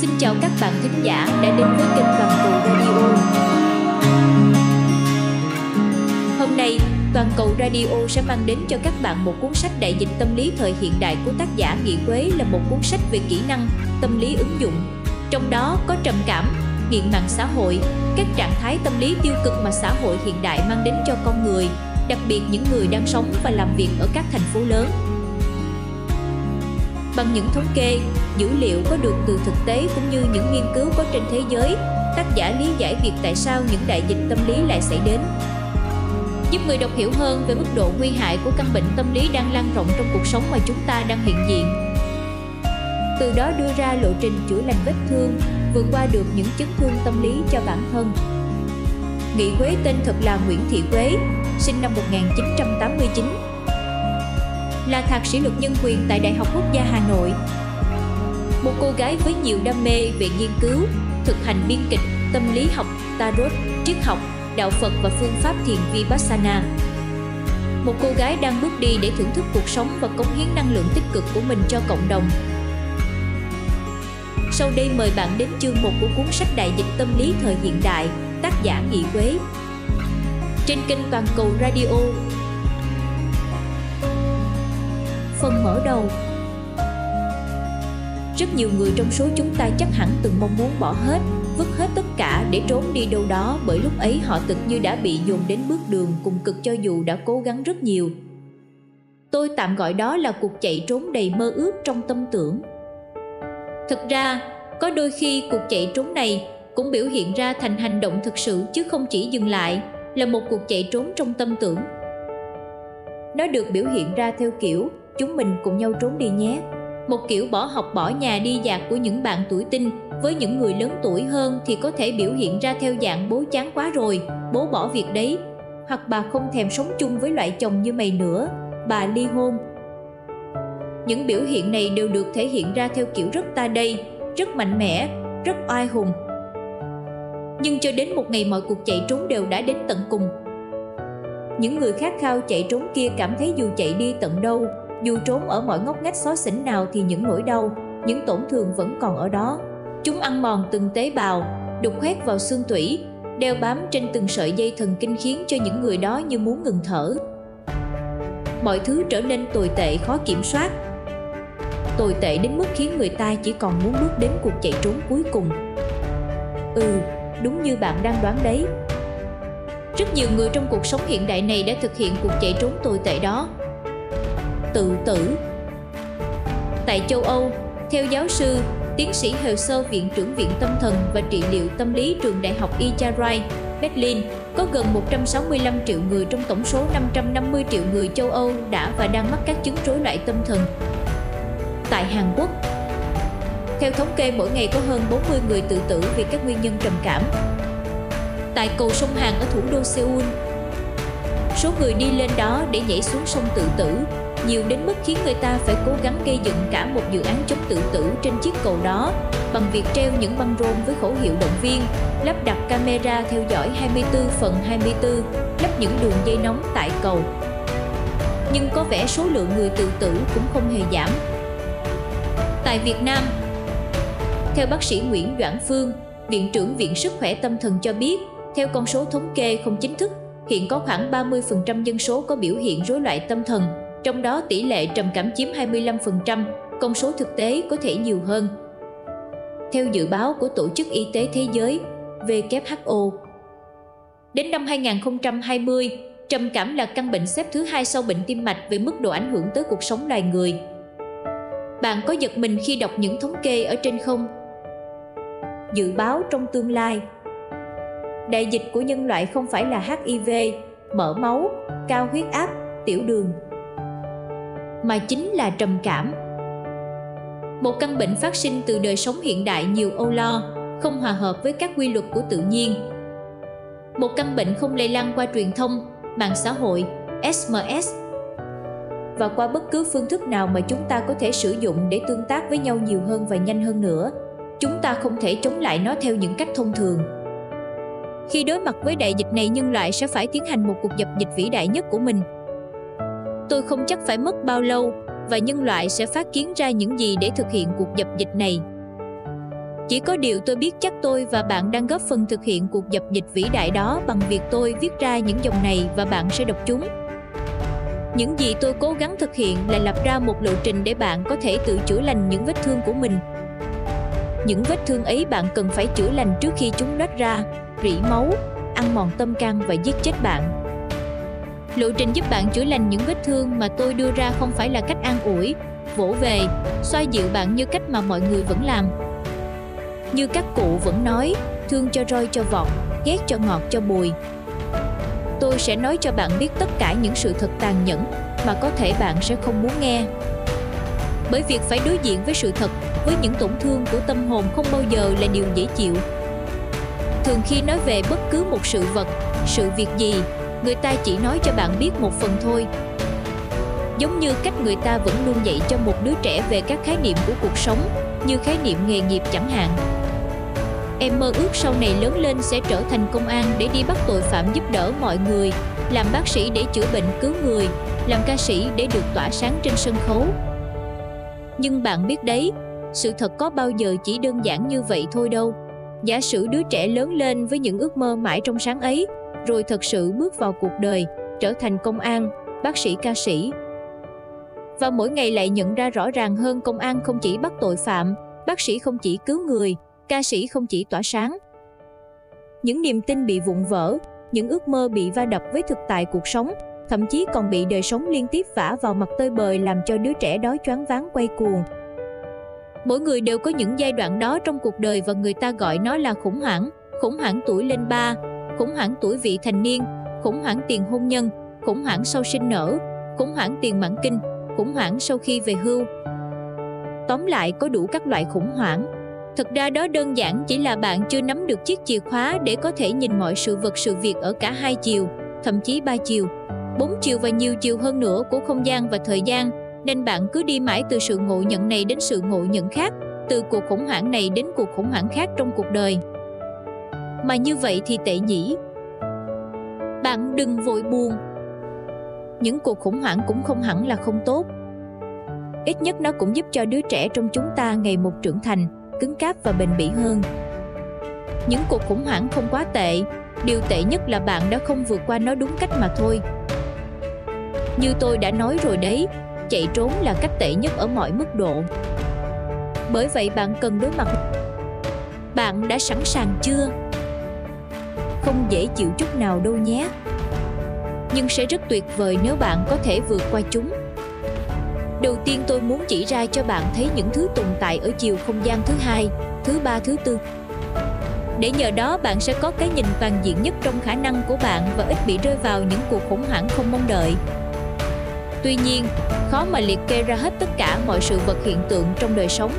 Xin chào các bạn thính giả đã đến với kênh Toàn cầu Radio. Hôm nay, Toàn cầu Radio sẽ mang đến cho các bạn một cuốn sách đại dịch tâm lý thời hiện đại của tác giả Nghị Quế là một cuốn sách về kỹ năng, tâm lý ứng dụng. Trong đó có trầm cảm, nghiện mạng xã hội, các trạng thái tâm lý tiêu cực mà xã hội hiện đại mang đến cho con người, đặc biệt những người đang sống và làm việc ở các thành phố lớn. Bằng những thống kê, dữ liệu có được từ thực tế cũng như những nghiên cứu có trên thế giới, tác giả lý giải việc tại sao những đại dịch tâm lý lại xảy đến. Giúp người đọc hiểu hơn về mức độ nguy hại của căn bệnh tâm lý đang lan rộng trong cuộc sống mà chúng ta đang hiện diện. Từ đó đưa ra lộ trình chữa lành vết thương, vượt qua được những chấn thương tâm lý cho bản thân. Nghị Quế tên thật là Nguyễn Thị Quế, sinh năm 1989, là thạc sĩ luật nhân quyền tại Đại học Quốc gia Hà Nội. Một cô gái với nhiều đam mê về nghiên cứu, thực hành biên kịch, tâm lý học, tarot, triết học, đạo Phật và phương pháp thiền Vipassana. Một cô gái đang bước đi để thưởng thức cuộc sống và cống hiến năng lượng tích cực của mình cho cộng đồng. Sau đây mời bạn đến chương 1 của cuốn sách Đại dịch tâm lý thời hiện đại, tác giả Nghị Quế. Trên kênh Toàn cầu Radio. Phần mở đầu Rất nhiều người trong số chúng ta chắc hẳn từng mong muốn bỏ hết, vứt hết tất cả để trốn đi đâu đó bởi lúc ấy họ thực như đã bị dồn đến bước đường cùng cực cho dù đã cố gắng rất nhiều. Tôi tạm gọi đó là cuộc chạy trốn đầy mơ ước trong tâm tưởng. Thực ra, có đôi khi cuộc chạy trốn này cũng biểu hiện ra thành hành động thực sự chứ không chỉ dừng lại là một cuộc chạy trốn trong tâm tưởng. Nó được biểu hiện ra theo kiểu chúng mình cùng nhau trốn đi nhé. Một kiểu bỏ học bỏ nhà đi dạt của những bạn tuổi tinh với những người lớn tuổi hơn thì có thể biểu hiện ra theo dạng bố chán quá rồi, bố bỏ việc đấy, hoặc bà không thèm sống chung với loại chồng như mày nữa, bà ly hôn. Những biểu hiện này đều được thể hiện ra theo kiểu rất ta đây, rất mạnh mẽ, rất oai hùng. Nhưng cho đến một ngày mọi cuộc chạy trốn đều đã đến tận cùng. Những người khát khao chạy trốn kia cảm thấy dù chạy đi tận đâu, dù trốn ở mọi ngóc ngách xó xỉnh nào thì những nỗi đau, những tổn thương vẫn còn ở đó. Chúng ăn mòn từng tế bào, đục khoét vào xương tủy, đeo bám trên từng sợi dây thần kinh khiến cho những người đó như muốn ngừng thở. Mọi thứ trở nên tồi tệ khó kiểm soát. Tồi tệ đến mức khiến người ta chỉ còn muốn bước đến cuộc chạy trốn cuối cùng. Ừ, đúng như bạn đang đoán đấy. Rất nhiều người trong cuộc sống hiện đại này đã thực hiện cuộc chạy trốn tồi tệ đó. Tự tử Tại châu Âu, theo giáo sư tiến sĩ Hờ Sơ Viện trưởng Viện Tâm thần và Trị liệu Tâm lý Trường Đại học Icharai, Berlin, có gần 165 triệu người trong tổng số 550 triệu người châu Âu đã và đang mắc các chứng rối loạn tâm thần. Tại Hàn Quốc, theo thống kê mỗi ngày có hơn 40 người tự tử vì các nguyên nhân trầm cảm. Tại cầu sông Hàn ở thủ đô Seoul, số người đi lên đó để nhảy xuống sông tự tử nhiều đến mức khiến người ta phải cố gắng gây dựng cả một dự án chống tự tử trên chiếc cầu đó bằng việc treo những băng rôn với khẩu hiệu động viên, lắp đặt camera theo dõi 24 phần 24, lắp những đường dây nóng tại cầu. Nhưng có vẻ số lượng người tự tử cũng không hề giảm. Tại Việt Nam, theo bác sĩ Nguyễn Doãn Phương, Viện trưởng Viện Sức khỏe Tâm thần cho biết, theo con số thống kê không chính thức, hiện có khoảng 30% dân số có biểu hiện rối loạn tâm thần, trong đó tỷ lệ trầm cảm chiếm 25%, con số thực tế có thể nhiều hơn. Theo dự báo của Tổ chức Y tế Thế giới WHO, đến năm 2020, trầm cảm là căn bệnh xếp thứ hai sau bệnh tim mạch về mức độ ảnh hưởng tới cuộc sống loài người. Bạn có giật mình khi đọc những thống kê ở trên không? Dự báo trong tương lai Đại dịch của nhân loại không phải là HIV, mỡ máu, cao huyết áp, tiểu đường mà chính là trầm cảm. Một căn bệnh phát sinh từ đời sống hiện đại nhiều âu lo, không hòa hợp với các quy luật của tự nhiên. Một căn bệnh không lây lan qua truyền thông, mạng xã hội sms và qua bất cứ phương thức nào mà chúng ta có thể sử dụng để tương tác với nhau nhiều hơn và nhanh hơn nữa, chúng ta không thể chống lại nó theo những cách thông thường. Khi đối mặt với đại dịch này, nhân loại sẽ phải tiến hành một cuộc dập dịch vĩ đại nhất của mình tôi không chắc phải mất bao lâu và nhân loại sẽ phát kiến ra những gì để thực hiện cuộc dập dịch này. Chỉ có điều tôi biết chắc tôi và bạn đang góp phần thực hiện cuộc dập dịch vĩ đại đó bằng việc tôi viết ra những dòng này và bạn sẽ đọc chúng. Những gì tôi cố gắng thực hiện là lập ra một lộ trình để bạn có thể tự chữa lành những vết thương của mình. Những vết thương ấy bạn cần phải chữa lành trước khi chúng nứt ra, rỉ máu, ăn mòn tâm can và giết chết bạn. Lộ trình giúp bạn chữa lành những vết thương mà tôi đưa ra không phải là cách an ủi, vỗ về, xoa dịu bạn như cách mà mọi người vẫn làm. Như các cụ vẫn nói, thương cho roi cho vọt, ghét cho ngọt cho bùi. Tôi sẽ nói cho bạn biết tất cả những sự thật tàn nhẫn mà có thể bạn sẽ không muốn nghe. Bởi việc phải đối diện với sự thật, với những tổn thương của tâm hồn không bao giờ là điều dễ chịu. Thường khi nói về bất cứ một sự vật, sự việc gì, người ta chỉ nói cho bạn biết một phần thôi. Giống như cách người ta vẫn luôn dạy cho một đứa trẻ về các khái niệm của cuộc sống, như khái niệm nghề nghiệp chẳng hạn. Em mơ ước sau này lớn lên sẽ trở thành công an để đi bắt tội phạm giúp đỡ mọi người, làm bác sĩ để chữa bệnh cứu người, làm ca sĩ để được tỏa sáng trên sân khấu. Nhưng bạn biết đấy, sự thật có bao giờ chỉ đơn giản như vậy thôi đâu. Giả sử đứa trẻ lớn lên với những ước mơ mãi trong sáng ấy, rồi thật sự bước vào cuộc đời, trở thành công an, bác sĩ ca sĩ. Và mỗi ngày lại nhận ra rõ ràng hơn công an không chỉ bắt tội phạm, bác sĩ không chỉ cứu người, ca sĩ không chỉ tỏa sáng. Những niềm tin bị vụn vỡ, những ước mơ bị va đập với thực tại cuộc sống, thậm chí còn bị đời sống liên tiếp vả vào mặt tơi bời làm cho đứa trẻ đó choáng váng quay cuồng. Mỗi người đều có những giai đoạn đó trong cuộc đời và người ta gọi nó là khủng hoảng, khủng hoảng tuổi lên ba, khủng hoảng tuổi vị thành niên, khủng hoảng tiền hôn nhân, khủng hoảng sau sinh nở, khủng hoảng tiền mãn kinh, khủng hoảng sau khi về hưu. Tóm lại có đủ các loại khủng hoảng. Thực ra đó đơn giản chỉ là bạn chưa nắm được chiếc chìa khóa để có thể nhìn mọi sự vật sự việc ở cả hai chiều, thậm chí ba chiều, bốn chiều và nhiều chiều hơn nữa của không gian và thời gian, nên bạn cứ đi mãi từ sự ngộ nhận này đến sự ngộ nhận khác, từ cuộc khủng hoảng này đến cuộc khủng hoảng khác trong cuộc đời. Mà như vậy thì tệ nhỉ? Bạn đừng vội buồn. Những cuộc khủng hoảng cũng không hẳn là không tốt. Ít nhất nó cũng giúp cho đứa trẻ trong chúng ta ngày một trưởng thành, cứng cáp và bền bỉ hơn. Những cuộc khủng hoảng không quá tệ, điều tệ nhất là bạn đã không vượt qua nó đúng cách mà thôi. Như tôi đã nói rồi đấy, chạy trốn là cách tệ nhất ở mọi mức độ. Bởi vậy bạn cần đối mặt. Bạn đã sẵn sàng chưa? Không dễ chịu chút nào đâu nhé. Nhưng sẽ rất tuyệt vời nếu bạn có thể vượt qua chúng. Đầu tiên tôi muốn chỉ ra cho bạn thấy những thứ tồn tại ở chiều không gian thứ hai, thứ ba, thứ tư. Để nhờ đó bạn sẽ có cái nhìn toàn diện nhất trong khả năng của bạn và ít bị rơi vào những cuộc khủng hoảng không mong đợi. Tuy nhiên, khó mà liệt kê ra hết tất cả mọi sự vật hiện tượng trong đời sống.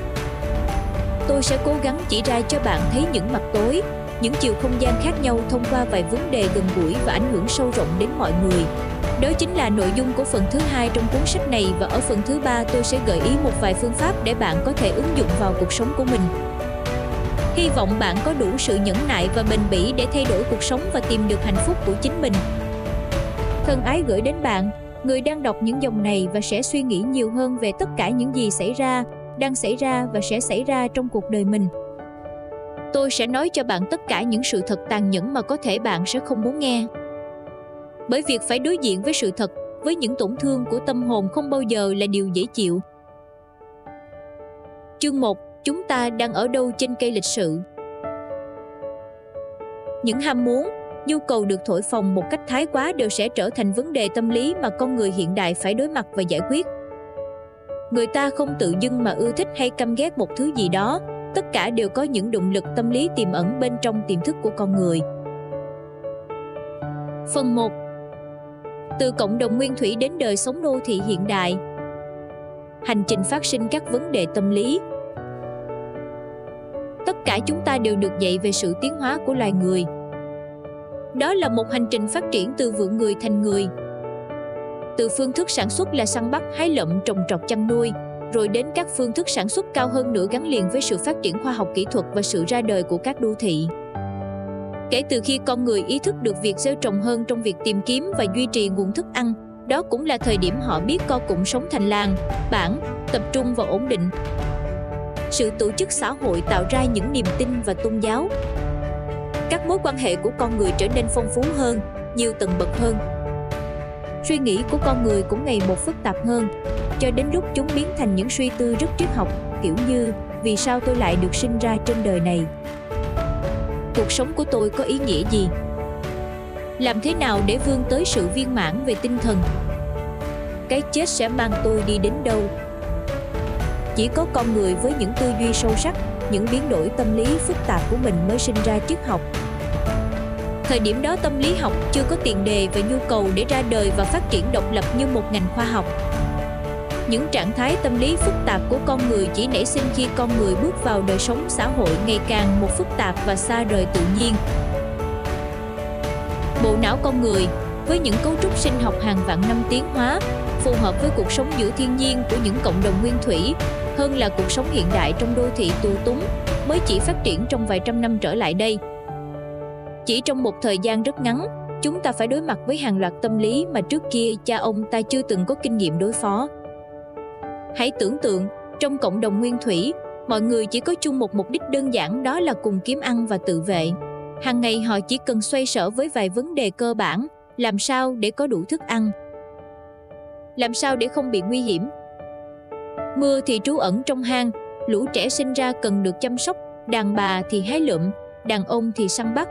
Tôi sẽ cố gắng chỉ ra cho bạn thấy những mặt tối, những chiều không gian khác nhau thông qua vài vấn đề gần gũi và ảnh hưởng sâu rộng đến mọi người. Đó chính là nội dung của phần thứ hai trong cuốn sách này và ở phần thứ ba tôi sẽ gợi ý một vài phương pháp để bạn có thể ứng dụng vào cuộc sống của mình. Hy vọng bạn có đủ sự nhẫn nại và bền bỉ để thay đổi cuộc sống và tìm được hạnh phúc của chính mình. Thân ái gửi đến bạn, người đang đọc những dòng này và sẽ suy nghĩ nhiều hơn về tất cả những gì xảy ra, đang xảy ra và sẽ xảy ra trong cuộc đời mình. Tôi sẽ nói cho bạn tất cả những sự thật tàn nhẫn mà có thể bạn sẽ không muốn nghe. Bởi việc phải đối diện với sự thật, với những tổn thương của tâm hồn không bao giờ là điều dễ chịu. Chương 1. Chúng ta đang ở đâu trên cây lịch sử? Những ham muốn, nhu cầu được thổi phồng một cách thái quá đều sẽ trở thành vấn đề tâm lý mà con người hiện đại phải đối mặt và giải quyết. Người ta không tự dưng mà ưa thích hay căm ghét một thứ gì đó, tất cả đều có những động lực tâm lý tiềm ẩn bên trong tiềm thức của con người. Phần 1 Từ cộng đồng nguyên thủy đến đời sống đô thị hiện đại Hành trình phát sinh các vấn đề tâm lý Tất cả chúng ta đều được dạy về sự tiến hóa của loài người. Đó là một hành trình phát triển từ vượng người thành người. Từ phương thức sản xuất là săn bắt, hái lượm, trồng trọt chăn nuôi, rồi đến các phương thức sản xuất cao hơn nữa gắn liền với sự phát triển khoa học kỹ thuật và sự ra đời của các đô thị. Kể từ khi con người ý thức được việc gieo trồng hơn trong việc tìm kiếm và duy trì nguồn thức ăn, đó cũng là thời điểm họ biết co cụm sống thành làng, bản, tập trung và ổn định. sự tổ chức xã hội tạo ra những niềm tin và tôn giáo các mối quan hệ của con người trở nên phong phú hơn nhiều tầng bậc hơn suy nghĩ của con người cũng ngày một phức tạp hơn. Cho đến lúc chúng biến thành những suy tư rất triết học, kiểu như, vì sao tôi lại được sinh ra trên đời này? Cuộc sống của tôi có ý nghĩa gì? Làm thế nào để vươn tới sự viên mãn về tinh thần? Cái chết sẽ mang tôi đi đến đâu? Chỉ có con người với những tư duy sâu sắc, những biến đổi tâm lý phức tạp của mình mới sinh ra triết học thời điểm đó tâm lý học chưa có tiền đề và nhu cầu để ra đời và phát triển độc lập như một ngành khoa học những trạng thái tâm lý phức tạp của con người chỉ nảy sinh khi con người bước vào đời sống xã hội ngày càng một phức tạp và xa rời tự nhiên bộ não con người, với những cấu trúc sinh học hàng vạn năm tiến hóa, phù hợp với cuộc sống giữa thiên nhiên của những cộng đồng nguyên thủy, hơn là cuộc sống hiện đại trong đô thị tù túng, mới chỉ phát triển trong vài trăm năm trở lại đây. Chỉ trong một thời gian rất ngắn, chúng ta phải đối mặt với hàng loạt tâm lý mà trước kia cha ông ta chưa từng có kinh nghiệm đối phó. Hãy tưởng tượng, trong cộng đồng nguyên thủy, mọi người chỉ có chung một mục đích đơn giản đó là cùng kiếm ăn và tự vệ. Hàng ngày họ chỉ cần xoay sở với vài vấn đề cơ bản, làm sao để có đủ thức ăn, làm sao để không bị nguy hiểm. Mưa thì trú ẩn trong hang, lũ trẻ sinh ra cần được chăm sóc, đàn bà thì hái lượm, đàn ông thì săn bắt.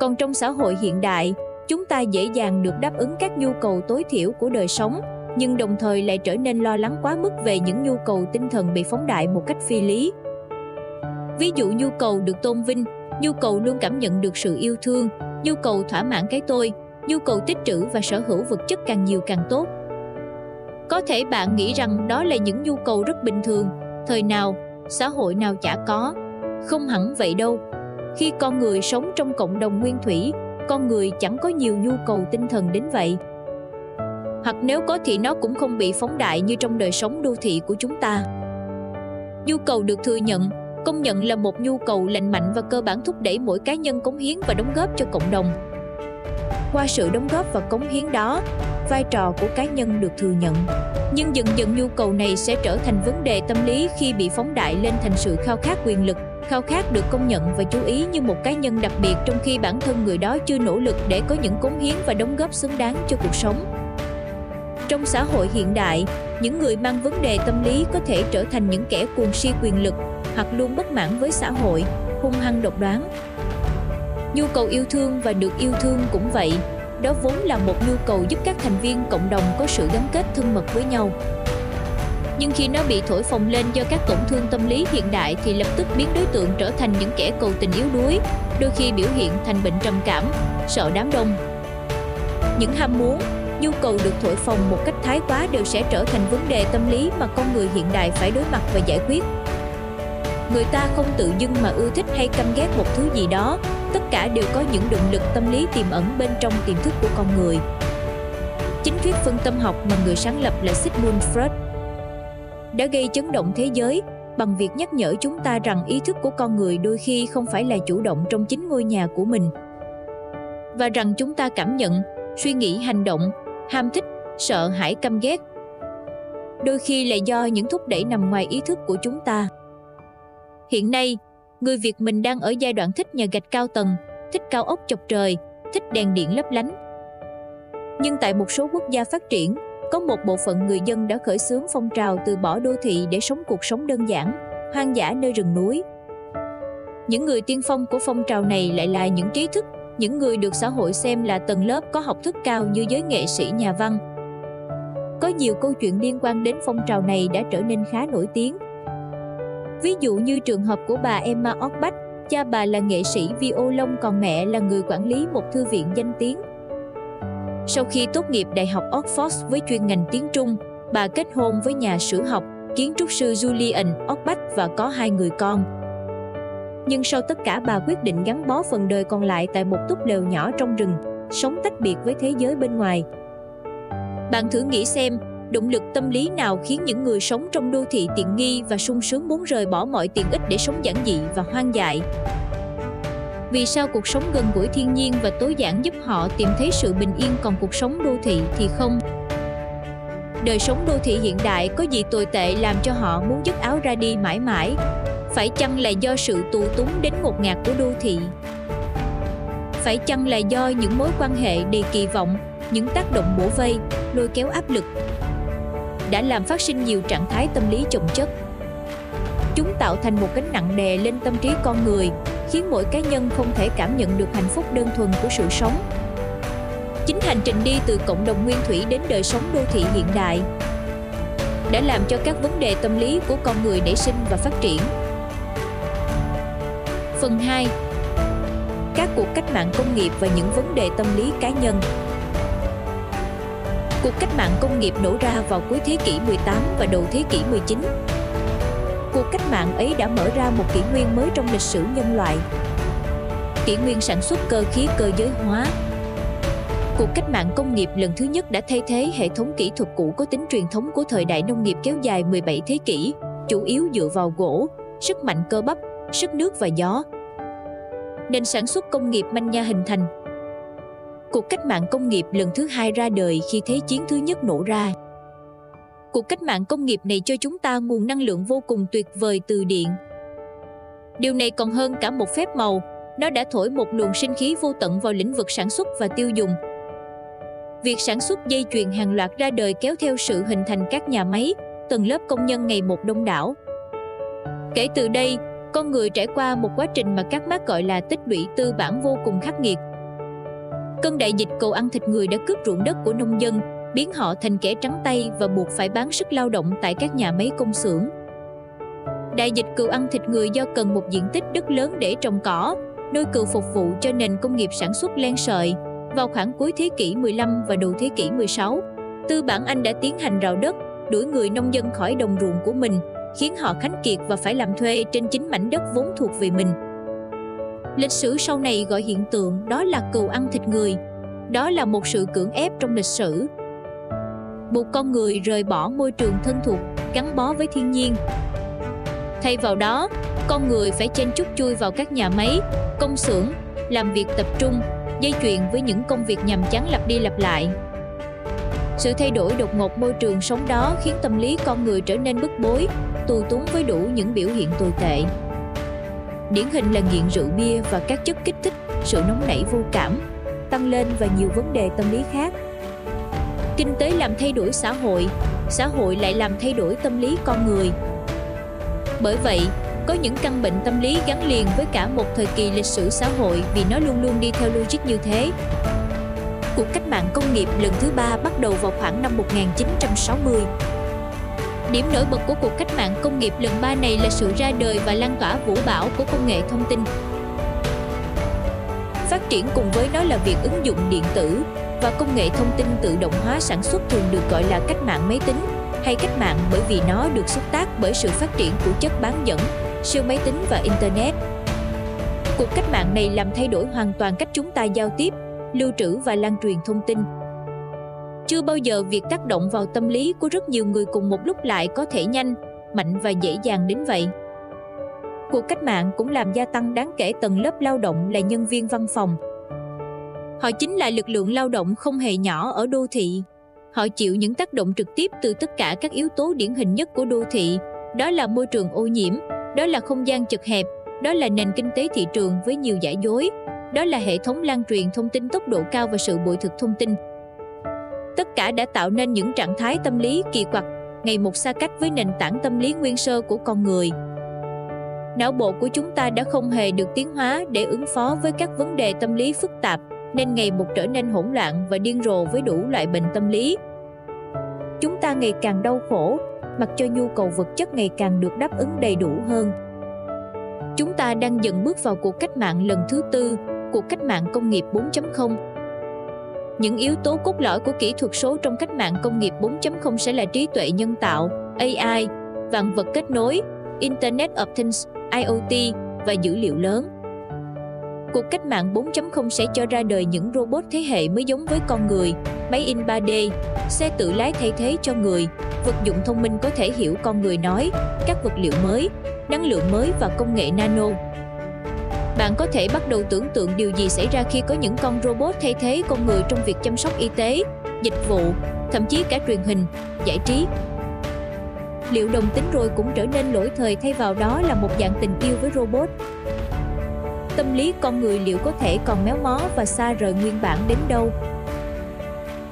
Còn trong xã hội hiện đại, chúng ta dễ dàng được đáp ứng các nhu cầu tối thiểu của đời sống, nhưng đồng thời lại trở nên lo lắng quá mức về những nhu cầu tinh thần bị phóng đại một cách phi lý. Ví dụ nhu cầu được tôn vinh, nhu cầu luôn cảm nhận được sự yêu thương, nhu cầu thỏa mãn cái tôi, nhu cầu tích trữ và sở hữu vật chất càng nhiều càng tốt. Có thể bạn nghĩ rằng đó là những nhu cầu rất bình thường, thời nào, xã hội nào chả có. Không hẳn vậy đâu. Khi con người sống trong cộng đồng nguyên thủy, con người chẳng có nhiều nhu cầu tinh thần đến vậy. Hoặc nếu có thì nó cũng không bị phóng đại như trong đời sống đô thị của chúng ta. Nhu cầu được thừa nhận, công nhận là một nhu cầu lành mạnh và cơ bản thúc đẩy mỗi cá nhân cống hiến và đóng góp cho cộng đồng. Qua sự đóng góp và cống hiến đó, vai trò của cá nhân được thừa nhận. Nhưng dần dần nhu cầu này sẽ trở thành vấn đề tâm lý khi bị phóng đại lên thành sự khao khát quyền lực, khao khát được công nhận và chú ý như một cá nhân đặc biệt trong khi bản thân người đó chưa nỗ lực để có những cống hiến và đóng góp xứng đáng cho cuộc sống. Trong xã hội hiện đại, những người mang vấn đề tâm lý có thể trở thành những kẻ cuồng si quyền lực hoặc luôn bất mãn với xã hội, hung hăng độc đoán, Nhu cầu yêu thương và được yêu thương cũng vậy. Đó vốn là một nhu cầu giúp các thành viên cộng đồng có sự gắn kết thân mật với nhau. Nhưng khi nó bị thổi phồng lên do các tổn thương tâm lý hiện đại thì lập tức biến đối tượng trở thành những kẻ cầu tình yếu đuối, đôi khi biểu hiện thành bệnh trầm cảm, sợ đám đông. Những ham muốn, nhu cầu được thổi phồng một cách thái quá đều sẽ trở thành vấn đề tâm lý mà con người hiện đại phải đối mặt và giải quyết người ta không tự dưng mà ưa thích hay căm ghét một thứ gì đó tất cả đều có những động lực tâm lý tiềm ẩn bên trong tiềm thức của con người. Chính thuyết phân tâm học mà người sáng lập là Sigmund Freud đã gây chấn động thế giới bằng việc nhắc nhở chúng ta rằng ý thức của con người đôi khi không phải là chủ động trong chính ngôi nhà của mình. Và rằng chúng ta cảm nhận suy nghĩ hành động ham thích sợ hãi căm ghét đôi khi là do những thúc đẩy nằm ngoài ý thức của chúng ta. Hiện nay, người Việt mình đang ở giai đoạn thích nhà gạch cao tầng, thích cao ốc chọc trời, thích đèn điện lấp lánh. Nhưng tại một số quốc gia phát triển, có một bộ phận người dân đã khởi xướng phong trào từ bỏ đô thị để sống cuộc sống đơn giản, hoang dã nơi rừng núi. Những người tiên phong của phong trào này lại là những trí thức, những người được xã hội xem là tầng lớp có học thức cao như giới nghệ sĩ nhà văn. Có nhiều câu chuyện liên quan đến phong trào này đã trở nên khá nổi tiếng, Ví dụ như trường hợp của bà Emma Orbach, cha bà là nghệ sĩ violon còn mẹ là người quản lý một thư viện danh tiếng. Sau khi tốt nghiệp Đại học Oxford với chuyên ngành tiếng Trung, bà kết hôn với nhà sử học, kiến trúc sư Julian Orbach và có hai người con. Nhưng sau tất cả bà quyết định gắn bó phần đời còn lại tại một túp lều nhỏ trong rừng, sống tách biệt với thế giới bên ngoài. Bạn thử nghĩ xem, động lực tâm lý nào khiến những người sống trong đô thị tiện nghi và sung sướng muốn rời bỏ mọi tiện ích để sống giản dị và hoang dại vì sao cuộc sống gần gũi thiên nhiên và tối giản giúp họ tìm thấy sự bình yên còn cuộc sống đô thị thì không Đời sống đô thị hiện đại có gì tồi tệ làm cho họ muốn dứt áo ra đi mãi mãi? Phải chăng là do sự tù túng đến ngột ngạt của đô thị? Phải chăng là do những mối quan hệ đầy kỳ vọng, những tác động bổ vây, lôi kéo áp lực đã làm phát sinh nhiều trạng thái tâm lý chồng chất. Chúng tạo thành một gánh nặng đè lên tâm trí con người, khiến mỗi cá nhân không thể cảm nhận được hạnh phúc đơn thuần của sự sống. Chính hành trình đi từ cộng đồng nguyên thủy đến đời sống đô thị hiện đại đã làm cho các vấn đề tâm lý của con người nảy sinh và phát triển. Phần 2 Các cuộc cách mạng công nghiệp và những vấn đề tâm lý cá nhân Cuộc cách mạng công nghiệp nổ ra vào cuối thế kỷ 18 và đầu thế kỷ 19. Cuộc cách mạng ấy đã mở ra một kỷ nguyên mới trong lịch sử nhân loại. Kỷ nguyên sản xuất cơ khí cơ giới hóa. Cuộc cách mạng công nghiệp lần thứ nhất đã thay thế hệ thống kỹ thuật cũ có tính truyền thống của thời đại nông nghiệp kéo dài 17 thế kỷ, chủ yếu dựa vào gỗ, sức mạnh cơ bắp, sức nước và gió. Nền sản xuất công nghiệp manh nha hình thành, Cuộc cách mạng công nghiệp lần thứ hai ra đời khi Thế chiến thứ nhất nổ ra. Cuộc cách mạng công nghiệp này cho chúng ta nguồn năng lượng vô cùng tuyệt vời từ điện. Điều này còn hơn cả một phép màu, nó đã thổi một luồng sinh khí vô tận vào lĩnh vực sản xuất và tiêu dùng. Việc sản xuất dây chuyền hàng loạt ra đời kéo theo sự hình thành các nhà máy, tầng lớp công nhân ngày một đông đảo. Kể từ đây, con người trải qua một quá trình mà các mác gọi là tích lũy tư bản vô cùng khắc nghiệt. Cơn đại dịch cầu ăn thịt người đã cướp ruộng đất của nông dân, biến họ thành kẻ trắng tay và buộc phải bán sức lao động tại các nhà máy công xưởng. Đại dịch cừu ăn thịt người do cần một diện tích đất lớn để trồng cỏ, nuôi cừu phục vụ cho nền công nghiệp sản xuất len sợi. Vào khoảng cuối thế kỷ 15 và đầu thế kỷ 16, tư bản Anh đã tiến hành rào đất, đuổi người nông dân khỏi đồng ruộng của mình, khiến họ khánh kiệt và phải làm thuê trên chính mảnh đất vốn thuộc về mình. Lịch sử sau này gọi hiện tượng đó là cừu ăn thịt người. Đó là một sự cưỡng ép trong lịch sử. Một con người rời bỏ môi trường thân thuộc, gắn bó với thiên nhiên. Thay vào đó, con người phải chen chúc chui vào các nhà máy, công xưởng, làm việc tập trung, dây chuyền với những công việc nhàm chán lặp đi lặp lại. Sự thay đổi đột ngột môi trường sống đó khiến tâm lý con người trở nên bức bối, tù túng với đủ những biểu hiện tồi tệ điển hình là nghiện rượu bia và các chất kích thích, sự nóng nảy vô cảm, tăng lên và nhiều vấn đề tâm lý khác. Kinh tế làm thay đổi xã hội, xã hội lại làm thay đổi tâm lý con người. Bởi vậy, có những căn bệnh tâm lý gắn liền với cả một thời kỳ lịch sử xã hội vì nó luôn luôn đi theo logic như thế. Cuộc cách mạng công nghiệp lần thứ ba bắt đầu vào khoảng năm 1960. Điểm nổi bật của cuộc cách mạng công nghiệp lần 3 này là sự ra đời và lan tỏa vũ bão của công nghệ thông tin. Phát triển cùng với nó là việc ứng dụng điện tử và công nghệ thông tin tự động hóa sản xuất thường được gọi là cách mạng máy tính hay cách mạng bởi vì nó được xúc tác bởi sự phát triển của chất bán dẫn, siêu máy tính và Internet. Cuộc cách mạng này làm thay đổi hoàn toàn cách chúng ta giao tiếp, lưu trữ và lan truyền thông tin chưa bao giờ việc tác động vào tâm lý của rất nhiều người cùng một lúc lại có thể nhanh, mạnh và dễ dàng đến vậy. Cuộc cách mạng cũng làm gia tăng đáng kể tầng lớp lao động là nhân viên văn phòng. Họ chính là lực lượng lao động không hề nhỏ ở đô thị. Họ chịu những tác động trực tiếp từ tất cả các yếu tố điển hình nhất của đô thị, đó là môi trường ô nhiễm, đó là không gian chật hẹp, đó là nền kinh tế thị trường với nhiều giả dối, đó là hệ thống lan truyền thông tin tốc độ cao và sự bội thực thông tin, Tất cả đã tạo nên những trạng thái tâm lý kỳ quặc, ngày một xa cách với nền tảng tâm lý nguyên sơ của con người. Não bộ của chúng ta đã không hề được tiến hóa để ứng phó với các vấn đề tâm lý phức tạp, nên ngày một trở nên hỗn loạn và điên rồ với đủ loại bệnh tâm lý. Chúng ta ngày càng đau khổ, mặc cho nhu cầu vật chất ngày càng được đáp ứng đầy đủ hơn. Chúng ta đang dần bước vào cuộc cách mạng lần thứ tư, cuộc cách mạng công nghiệp 4.0 những yếu tố cốt lõi của kỹ thuật số trong cách mạng công nghiệp 4.0 sẽ là trí tuệ nhân tạo, AI, vạn vật kết nối, Internet of Things, IoT và dữ liệu lớn. Cuộc cách mạng 4.0 sẽ cho ra đời những robot thế hệ mới giống với con người, máy in 3D, xe tự lái thay thế cho người, vật dụng thông minh có thể hiểu con người nói, các vật liệu mới, năng lượng mới và công nghệ nano. Bạn có thể bắt đầu tưởng tượng điều gì xảy ra khi có những con robot thay thế con người trong việc chăm sóc y tế, dịch vụ, thậm chí cả truyền hình, giải trí. Liệu đồng tính rồi cũng trở nên lỗi thời thay vào đó là một dạng tình yêu với robot? Tâm lý con người liệu có thể còn méo mó và xa rời nguyên bản đến đâu?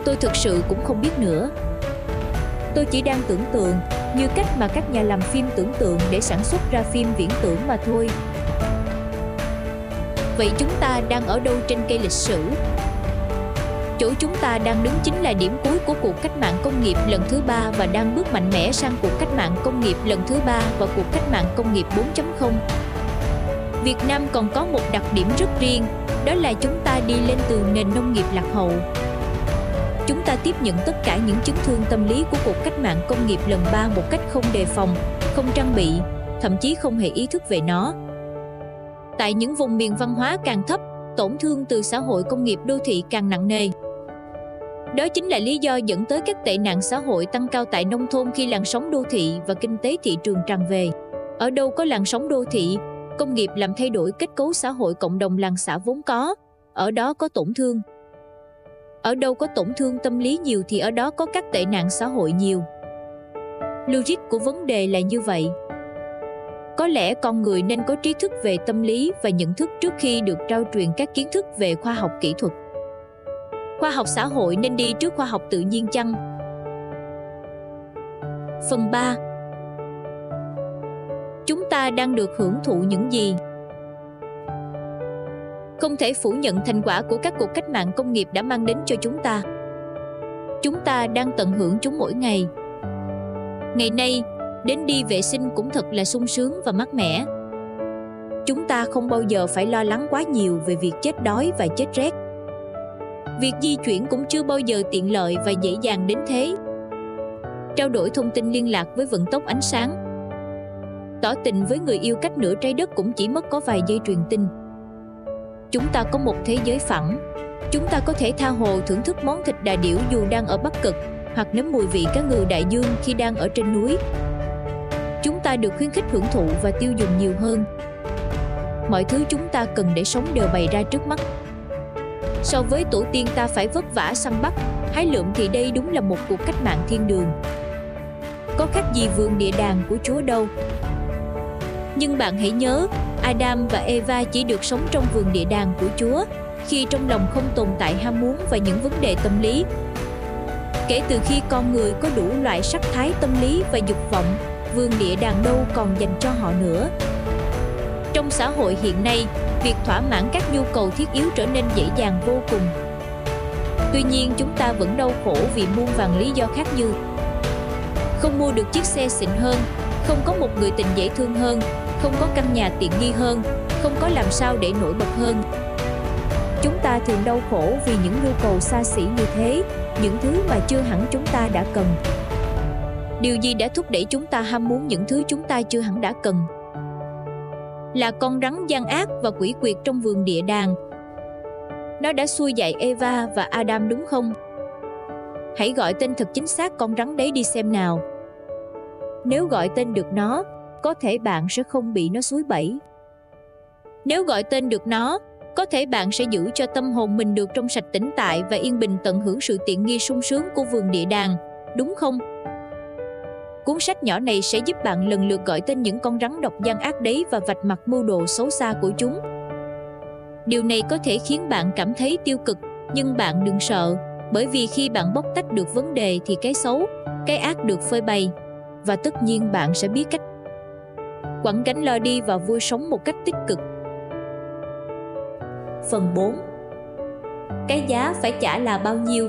Tôi thực sự cũng không biết nữa. Tôi chỉ đang tưởng tượng như cách mà các nhà làm phim tưởng tượng để sản xuất ra phim viễn tưởng mà thôi. Vậy chúng ta đang ở đâu trên cây lịch sử? Chỗ chúng ta đang đứng chính là điểm cuối của cuộc cách mạng công nghiệp lần thứ ba và đang bước mạnh mẽ sang cuộc cách mạng công nghiệp lần thứ ba và cuộc cách mạng công nghiệp 4.0. Việt Nam còn có một đặc điểm rất riêng, đó là chúng ta đi lên từ nền nông nghiệp lạc hậu. Chúng ta tiếp nhận tất cả những chấn thương tâm lý của cuộc cách mạng công nghiệp lần 3 một cách không đề phòng, không trang bị, thậm chí không hề ý thức về nó. Tại những vùng miền văn hóa càng thấp, tổn thương từ xã hội công nghiệp đô thị càng nặng nề. Đó chính là lý do dẫn tới các tệ nạn xã hội tăng cao tại nông thôn khi làn sóng đô thị và kinh tế thị trường tràn về. Ở đâu có làn sóng đô thị, công nghiệp làm thay đổi kết cấu xã hội cộng đồng làng xã vốn có, ở đó có tổn thương. Ở đâu có tổn thương tâm lý nhiều thì ở đó có các tệ nạn xã hội nhiều. Logic của vấn đề là như vậy. Có lẽ con người nên có trí thức về tâm lý và nhận thức trước khi được trao truyền các kiến thức về khoa học kỹ thuật. Khoa học xã hội nên đi trước khoa học tự nhiên chăng? Phần 3 Chúng ta đang được hưởng thụ những gì? Không thể phủ nhận thành quả của các cuộc cách mạng công nghiệp đã mang đến cho chúng ta. Chúng ta đang tận hưởng chúng mỗi ngày. Ngày nay, đến đi vệ sinh cũng thật là sung sướng và mát mẻ. Chúng ta không bao giờ phải lo lắng quá nhiều về việc chết đói và chết rét. Việc di chuyển cũng chưa bao giờ tiện lợi và dễ dàng đến thế. Trao đổi thông tin liên lạc với vận tốc ánh sáng. Tỏ tình với người yêu cách nửa trái đất cũng chỉ mất có vài giây truyền tin. Chúng ta có một thế giới phẳng. Chúng ta có thể tha hồ thưởng thức món thịt đà điểu dù đang ở Bắc Cực, hoặc nếm mùi vị cá ngừ đại dương khi đang ở trên núi. Ta được khuyến khích hưởng thụ và tiêu dùng nhiều hơn. Mọi thứ chúng ta cần để sống đều bày ra trước mắt. So với tổ tiên ta phải vất vả săn bắt, hái lượm thì đây đúng là một cuộc cách mạng thiên đường. Có khác gì vườn địa đàng của Chúa đâu. Nhưng bạn hãy nhớ, Adam và Eva chỉ được sống trong vườn địa đàng của Chúa khi trong lòng không tồn tại ham muốn và những vấn đề tâm lý. Kể từ khi con người có đủ loại sắc thái tâm lý và dục vọng, Vương địa đàng đâu còn dành cho họ nữa. Trong xã hội hiện nay, việc thỏa mãn các nhu cầu thiết yếu trở nên dễ dàng vô cùng. Tuy nhiên chúng ta vẫn đau khổ vì muôn vàng lý do khác như không mua được chiếc xe xịn hơn, không có một người tình dễ thương hơn, không có căn nhà tiện nghi hơn, không có làm sao để nổi bật hơn. Chúng ta thường đau khổ vì những nhu cầu xa xỉ như thế, những thứ mà chưa hẳn chúng ta đã cần. Điều gì đã thúc đẩy chúng ta ham muốn những thứ chúng ta chưa hẳn đã cần? Là con rắn gian ác và quỷ quyệt trong vườn địa đàng. Nó đã xui dạy Eva và Adam đúng không? Hãy gọi tên thật chính xác con rắn đấy đi xem nào. Nếu gọi tên được nó, có thể bạn sẽ không bị nó suối bẫy. Nếu gọi tên được nó, có thể bạn sẽ giữ cho tâm hồn mình được trong sạch tĩnh tại và yên bình tận hưởng sự tiện nghi sung sướng của vườn địa đàng, đúng không? Cuốn sách nhỏ này sẽ giúp bạn lần lượt gọi tên những con rắn độc gian ác đấy và vạch mặt mưu đồ xấu xa của chúng. Điều này có thể khiến bạn cảm thấy tiêu cực, nhưng bạn đừng sợ, bởi vì khi bạn bóc tách được vấn đề thì cái xấu, cái ác được phơi bày, và tất nhiên bạn sẽ biết cách quẳng gánh lo đi và vui sống một cách tích cực. Phần 4 Cái giá phải trả là bao nhiêu?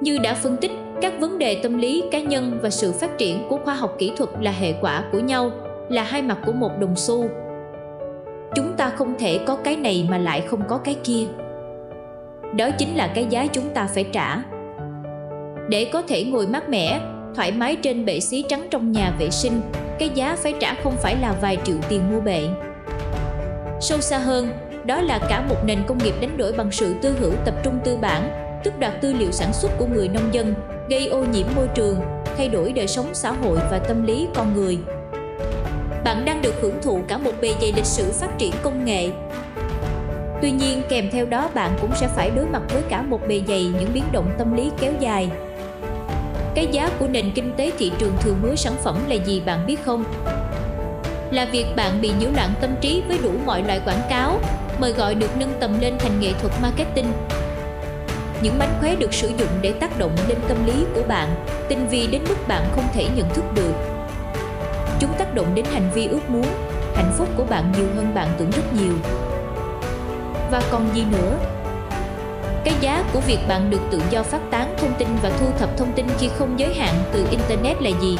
Như đã phân tích, các vấn đề tâm lý cá nhân và sự phát triển của khoa học kỹ thuật là hệ quả của nhau, là hai mặt của một đồng xu. Chúng ta không thể có cái này mà lại không có cái kia. Đó chính là cái giá chúng ta phải trả. Để có thể ngồi mát mẻ, thoải mái trên bệ xí trắng trong nhà vệ sinh, cái giá phải trả không phải là vài triệu tiền mua bệ. Sâu xa hơn, đó là cả một nền công nghiệp đánh đổi bằng sự tư hữu tập trung tư bản, tức đoạt tư liệu sản xuất của người nông dân, gây ô nhiễm môi trường, thay đổi đời sống xã hội và tâm lý con người. Bạn đang được hưởng thụ cả một bề dày lịch sử phát triển công nghệ. Tuy nhiên kèm theo đó bạn cũng sẽ phải đối mặt với cả một bề dày những biến động tâm lý kéo dài. Cái giá của nền kinh tế thị trường thường mới sản phẩm là gì bạn biết không? Là việc bạn bị nhiễu loạn tâm trí với đủ mọi loại quảng cáo, mời gọi được nâng tầm lên thành nghệ thuật marketing. Những mánh khóe được sử dụng để tác động lên tâm lý của bạn, tinh vi đến mức bạn không thể nhận thức được. Chúng tác động đến hành vi ước muốn, hạnh phúc của bạn nhiều hơn bạn tưởng rất nhiều. Và còn gì nữa? Cái giá của việc bạn được tự do phát tán thông tin và thu thập thông tin khi không giới hạn từ Internet là gì?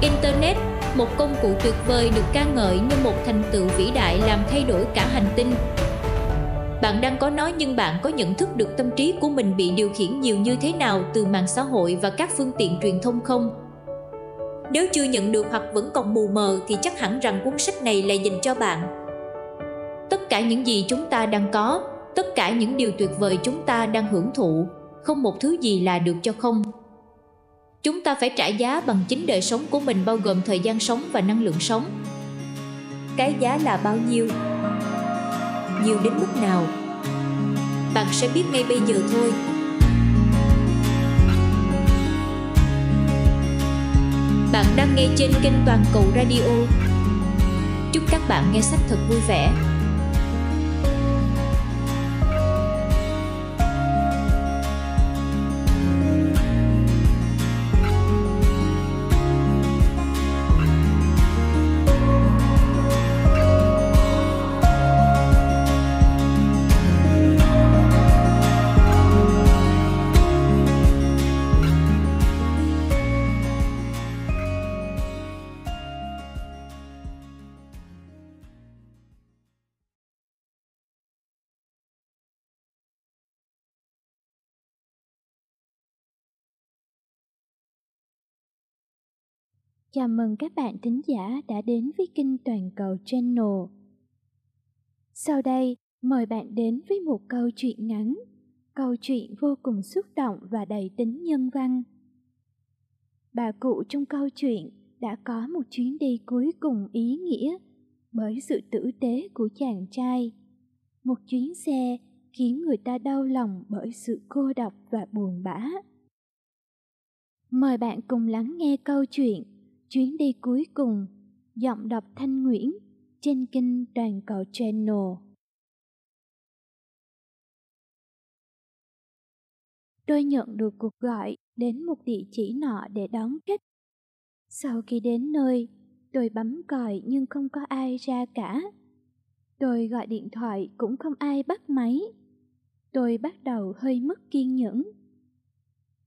Internet, một công cụ tuyệt vời được ca ngợi như một thành tựu vĩ đại làm thay đổi cả hành tinh. Bạn đang có nó nhưng bạn có nhận thức được tâm trí của mình bị điều khiển nhiều như thế nào từ mạng xã hội và các phương tiện truyền thông không? Nếu chưa nhận được hoặc vẫn còn mù mờ thì chắc hẳn rằng cuốn sách này là dành cho bạn. Tất cả những gì chúng ta đang có, tất cả những điều tuyệt vời chúng ta đang hưởng thụ, không một thứ gì là được cho không. Chúng ta phải trả giá bằng chính đời sống của mình bao gồm thời gian sống và năng lượng sống. Cái giá là bao nhiêu? Nhiều đến mức nào? Bạn sẽ biết ngay bây giờ thôi. Bạn đang nghe trên kênh toàn cầu radio. Chúc các bạn nghe sách thật vui vẻ. Chào mừng các bạn thính giả đã đến với kênh Toàn cầu Channel. Sau đây, mời bạn đến với một câu chuyện ngắn, câu chuyện vô cùng xúc động và đầy tính nhân văn. Bà cụ trong câu chuyện đã có một chuyến đi cuối cùng ý nghĩa bởi sự tử tế của chàng trai. Một chuyến xe khiến người ta đau lòng bởi sự cô độc và buồn bã. Mời bạn cùng lắng nghe câu chuyện chuyến đi cuối cùng, giọng đọc thanh nguyễn trên kênh toàn cầu channel. Tôi nhận được cuộc gọi đến một địa chỉ nọ để đón khách. Sau khi đến nơi, tôi bấm còi nhưng không có ai ra cả. Tôi gọi điện thoại cũng không ai bắt máy. Tôi bắt đầu hơi mất kiên nhẫn.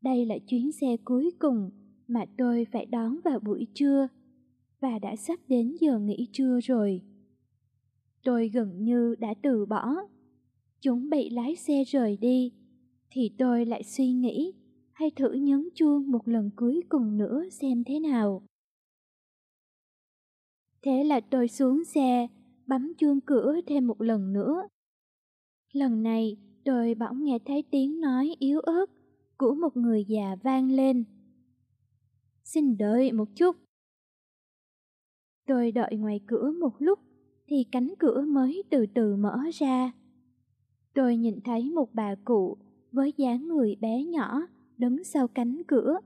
Đây là chuyến xe cuối cùng mà tôi phải đón vào buổi trưa và đã sắp đến giờ nghỉ trưa rồi. Tôi gần như đã từ bỏ. Chuẩn bị lái xe rời đi thì tôi lại suy nghĩ hay thử nhấn chuông một lần cuối cùng nữa xem thế nào. Thế là tôi xuống xe, bấm chuông cửa thêm một lần nữa. Lần này tôi bỗng nghe thấy tiếng nói yếu ớt của một người già vang lên xin đợi một chút. Tôi đợi ngoài cửa một lúc, thì cánh cửa mới từ từ mở ra. Tôi nhìn thấy một bà cụ với dáng người bé nhỏ đứng sau cánh cửa.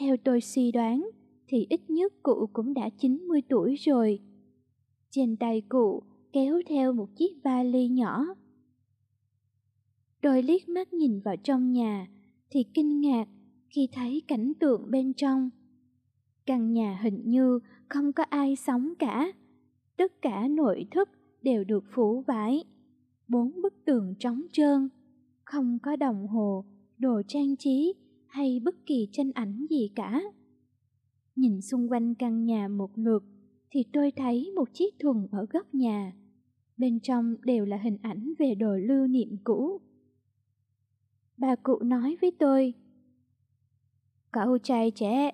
Theo tôi suy đoán, thì ít nhất cụ cũng đã 90 tuổi rồi. Trên tay cụ kéo theo một chiếc vali nhỏ. Tôi liếc mắt nhìn vào trong nhà, thì kinh ngạc khi thấy cảnh tượng bên trong. Căn nhà hình như không có ai sống cả. Tất cả nội thất đều được phủ vải. Bốn bức tường trống trơn, không có đồng hồ, đồ trang trí hay bất kỳ tranh ảnh gì cả. Nhìn xung quanh căn nhà một lượt thì tôi thấy một chiếc thùng ở góc nhà. Bên trong đều là hình ảnh về đồ lưu niệm cũ. Bà cụ nói với tôi, Cậu trai trẻ,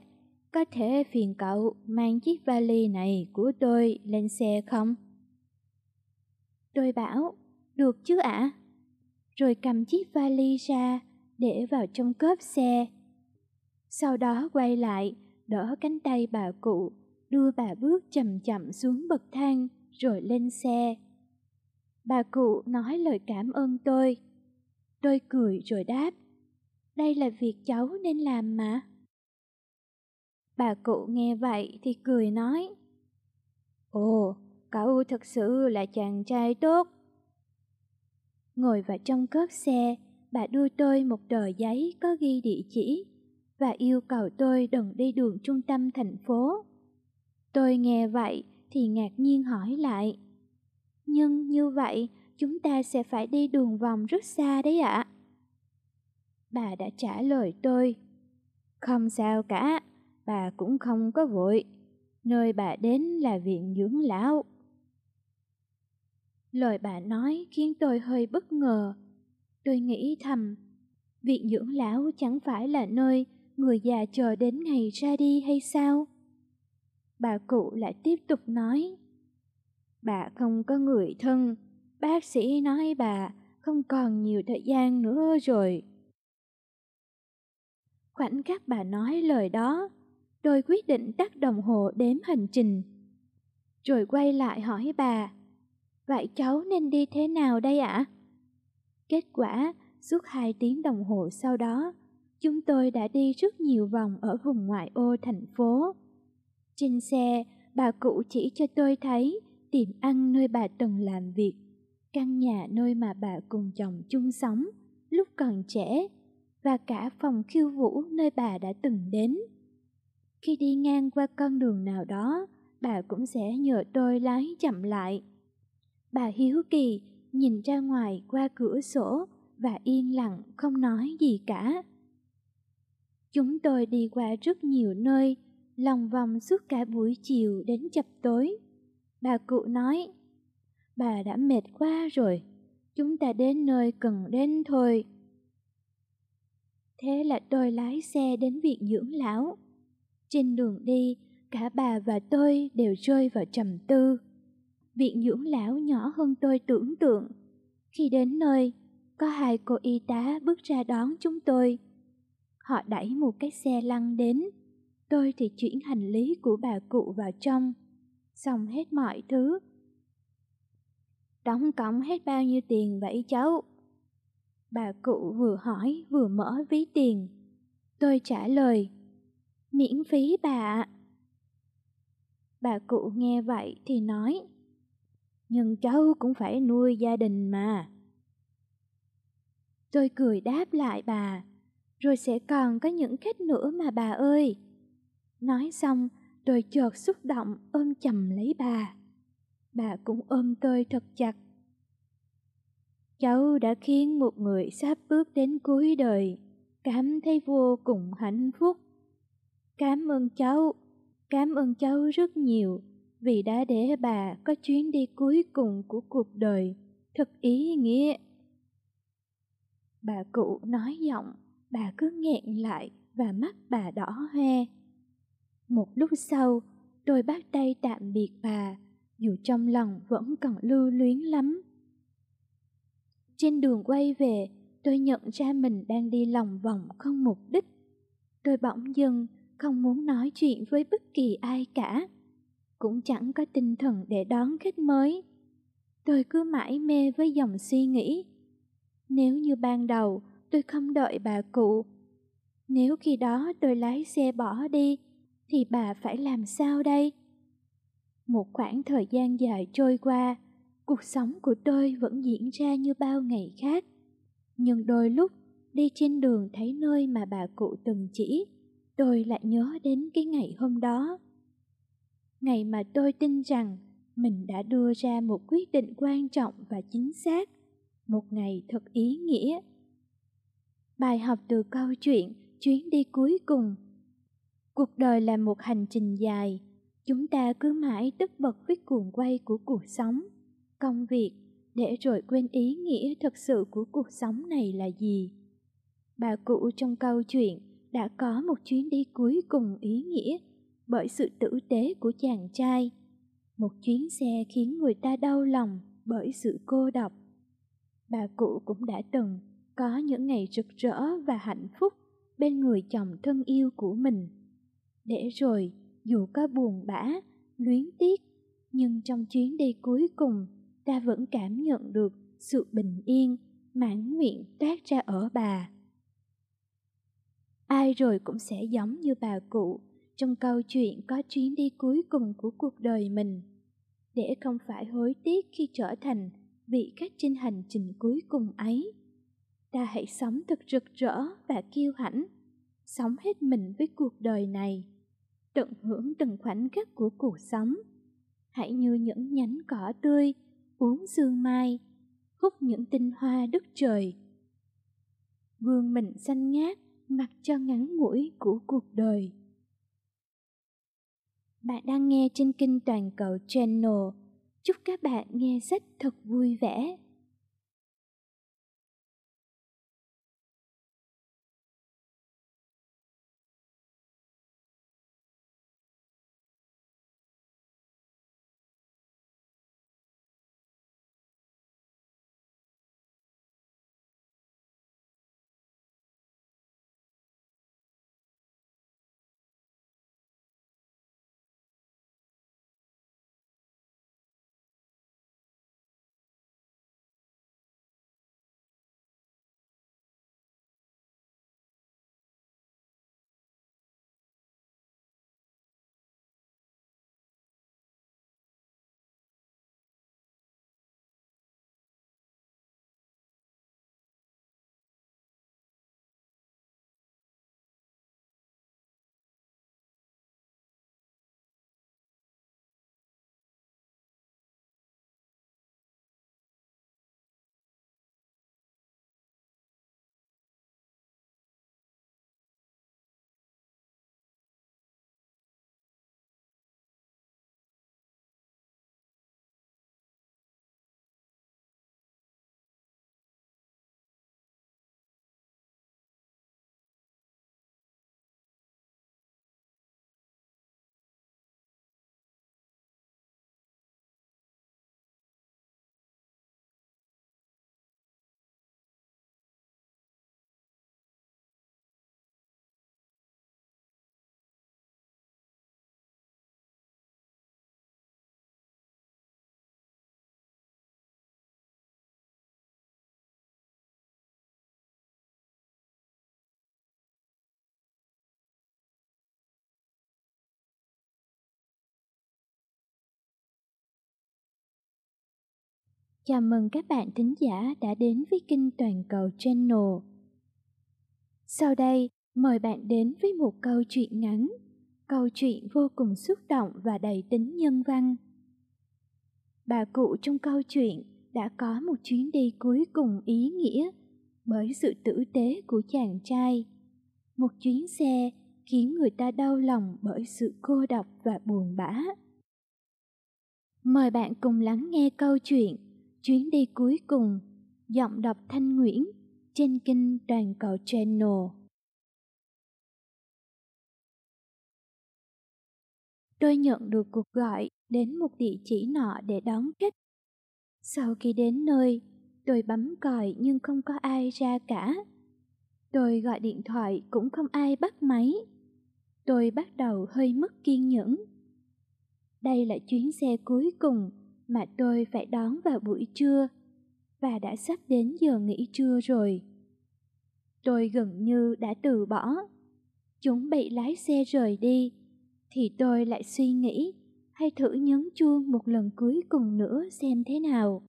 có thể phiền cậu mang chiếc vali này của tôi lên xe không? Tôi bảo, được chứ ạ. Rồi cầm chiếc vali ra, để vào trong cốp xe. Sau đó quay lại, đỡ cánh tay bà cụ, đưa bà bước chậm chậm xuống bậc thang, rồi lên xe. Bà cụ nói lời cảm ơn tôi. Tôi cười rồi đáp, đây là việc cháu nên làm mà. Bà cụ nghe vậy thì cười nói, Ồ, cậu thật sự là chàng trai tốt. Ngồi vào trong cốp xe, bà đưa tôi một tờ giấy có ghi địa chỉ và yêu cầu tôi đừng đi đường trung tâm thành phố. Tôi nghe vậy thì ngạc nhiên hỏi lại. Nhưng như vậy, chúng ta sẽ phải đi đường vòng rất xa đấy ạ. Bà đã trả lời tôi. Không sao cả, bà cũng không có vội. Nơi bà đến là viện dưỡng lão. Lời bà nói khiến tôi hơi bất ngờ. Tôi nghĩ thầm, viện dưỡng lão chẳng phải là nơi người già chờ đến ngày ra đi hay sao? Bà cụ lại tiếp tục nói, bà không có người thân, bác sĩ nói bà không còn nhiều thời gian nữa rồi. Khoảnh khắc bà nói lời đó, tôi quyết định tắt đồng hồ đếm hành trình. Rồi quay lại hỏi bà, vậy cháu nên đi thế nào đây ạ? Kết quả, suốt hai tiếng đồng hồ sau đó, chúng tôi đã đi rất nhiều vòng ở vùng ngoại ô thành phố. Trên xe, bà cụ chỉ cho tôi thấy tiệm ăn nơi bà từng làm việc, căn nhà nơi mà bà cùng chồng chung sống lúc còn trẻ và cả phòng khiêu vũ nơi bà đã từng đến. Khi đi ngang qua con đường nào đó, bà cũng sẽ nhờ tôi lái chậm lại. Bà hiếu kỳ nhìn ra ngoài qua cửa sổ và yên lặng không nói gì cả. Chúng tôi đi qua rất nhiều nơi, lòng vòng suốt cả buổi chiều đến chập tối. Bà cụ nói, bà đã mệt quá rồi, chúng ta đến nơi cần đến thôi. Thế là tôi lái xe đến viện dưỡng lão. Trên đường đi, cả bà và tôi đều rơi vào trầm tư. Viện dưỡng lão nhỏ hơn tôi tưởng tượng. Khi đến nơi, có hai cô y tá bước ra đón chúng tôi. Họ đẩy một cái xe lăn đến, tôi thì chuyển hành lý của bà cụ vào trong, xong hết mọi thứ. tổng cộng hết bao nhiêu tiền vậy cháu? Bà cụ vừa hỏi vừa mở ví tiền. Tôi trả lời, miễn phí bà ạ. Bà cụ nghe vậy thì nói, nhưng cháu cũng phải nuôi gia đình mà. Tôi cười đáp lại bà, rồi sẽ còn có những khách nữa mà bà ơi. Nói xong, tôi chợt xúc động ôm chầm lấy bà. Bà cũng ôm tôi thật chặt. Cháu đã khiến một người sắp bước đến cuối đời cảm thấy vô cùng hạnh phúc. Cảm ơn cháu, cảm ơn cháu rất nhiều vì đã để bà có chuyến đi cuối cùng của cuộc đời thật ý nghĩa. Bà cụ nói giọng, bà cứ nghẹn lại và mắt bà đỏ hoe. Một lúc sau, tôi bắt tay tạm biệt bà, dù trong lòng vẫn còn lưu luyến lắm. Trên đường quay về, tôi nhận ra mình đang đi lòng vòng không mục đích. Tôi bỗng dưng không muốn nói chuyện với bất kỳ ai cả. Cũng chẳng có tinh thần để đón khách mới. Tôi cứ mãi mê với dòng suy nghĩ. Nếu như ban đầu tôi không đợi bà cụ, nếu khi đó tôi lái xe bỏ đi, thì bà phải làm sao đây? Một khoảng thời gian dài trôi qua, cuộc sống của tôi vẫn diễn ra như bao ngày khác. Nhưng đôi lúc đi trên đường thấy nơi mà bà cụ từng chỉ, tôi lại nhớ đến cái ngày hôm đó. Ngày mà tôi tin rằng mình đã đưa ra một quyết định quan trọng và chính xác, một ngày thật ý nghĩa. Bài học từ câu chuyện chuyến đi cuối cùng. Cuộc đời là một hành trình dài, chúng ta cứ mãi tất bật với cuồng quay của cuộc sống công việc để rồi quên ý nghĩa thực sự của cuộc sống này là gì. Bà cụ trong câu chuyện đã có một chuyến đi cuối cùng ý nghĩa bởi sự tử tế của chàng trai. Một chuyến xe khiến người ta đau lòng bởi sự cô độc. Bà cụ cũng đã từng có những ngày rực rỡ và hạnh phúc bên người chồng thân yêu của mình. Để rồi, dù có buồn bã, luyến tiếc, nhưng trong chuyến đi cuối cùng ta vẫn cảm nhận được sự bình yên, mãn nguyện toát ra ở bà. Ai rồi cũng sẽ giống như bà cụ trong câu chuyện có chuyến đi cuối cùng của cuộc đời mình, để không phải hối tiếc khi trở thành vị khách trên hành trình cuối cùng ấy. Ta hãy sống thật rực rỡ và kiêu hãnh, sống hết mình với cuộc đời này, tận hưởng từng khoảnh khắc của cuộc sống. Hãy như những nhánh cỏ tươi, uống sương mai, hút những tinh hoa đất trời. Vương mình xanh ngát, mặc cho ngắn ngủi của cuộc đời. Bạn đang nghe trên kênh Toàn cầu Channel. Chúc các bạn nghe sách thật vui vẻ. Chào mừng các bạn thính giả đã đến với kênh Toàn cầu Channel. Sau đây, mời bạn đến với một câu chuyện ngắn, câu chuyện vô cùng xúc động và đầy tính nhân văn. Bà cụ trong câu chuyện đã có một chuyến đi cuối cùng ý nghĩa bởi sự tử tế của chàng trai. Một chuyến xe khiến người ta đau lòng bởi sự cô độc và buồn bã. Mời bạn cùng lắng nghe câu chuyện chuyến đi cuối cùng, giọng đọc thanh nguyễn trên kênh toàn cầu channel. Tôi nhận được cuộc gọi đến một địa chỉ nọ để đón khách. Sau khi đến nơi, tôi bấm còi nhưng không có ai ra cả. Tôi gọi điện thoại cũng không ai bắt máy. Tôi bắt đầu hơi mất kiên nhẫn. Đây là chuyến xe cuối cùng mà tôi phải đón vào buổi trưa và đã sắp đến giờ nghỉ trưa rồi. Tôi gần như đã từ bỏ. Chuẩn bị lái xe rời đi thì tôi lại suy nghĩ hay thử nhấn chuông một lần cuối cùng nữa xem thế nào.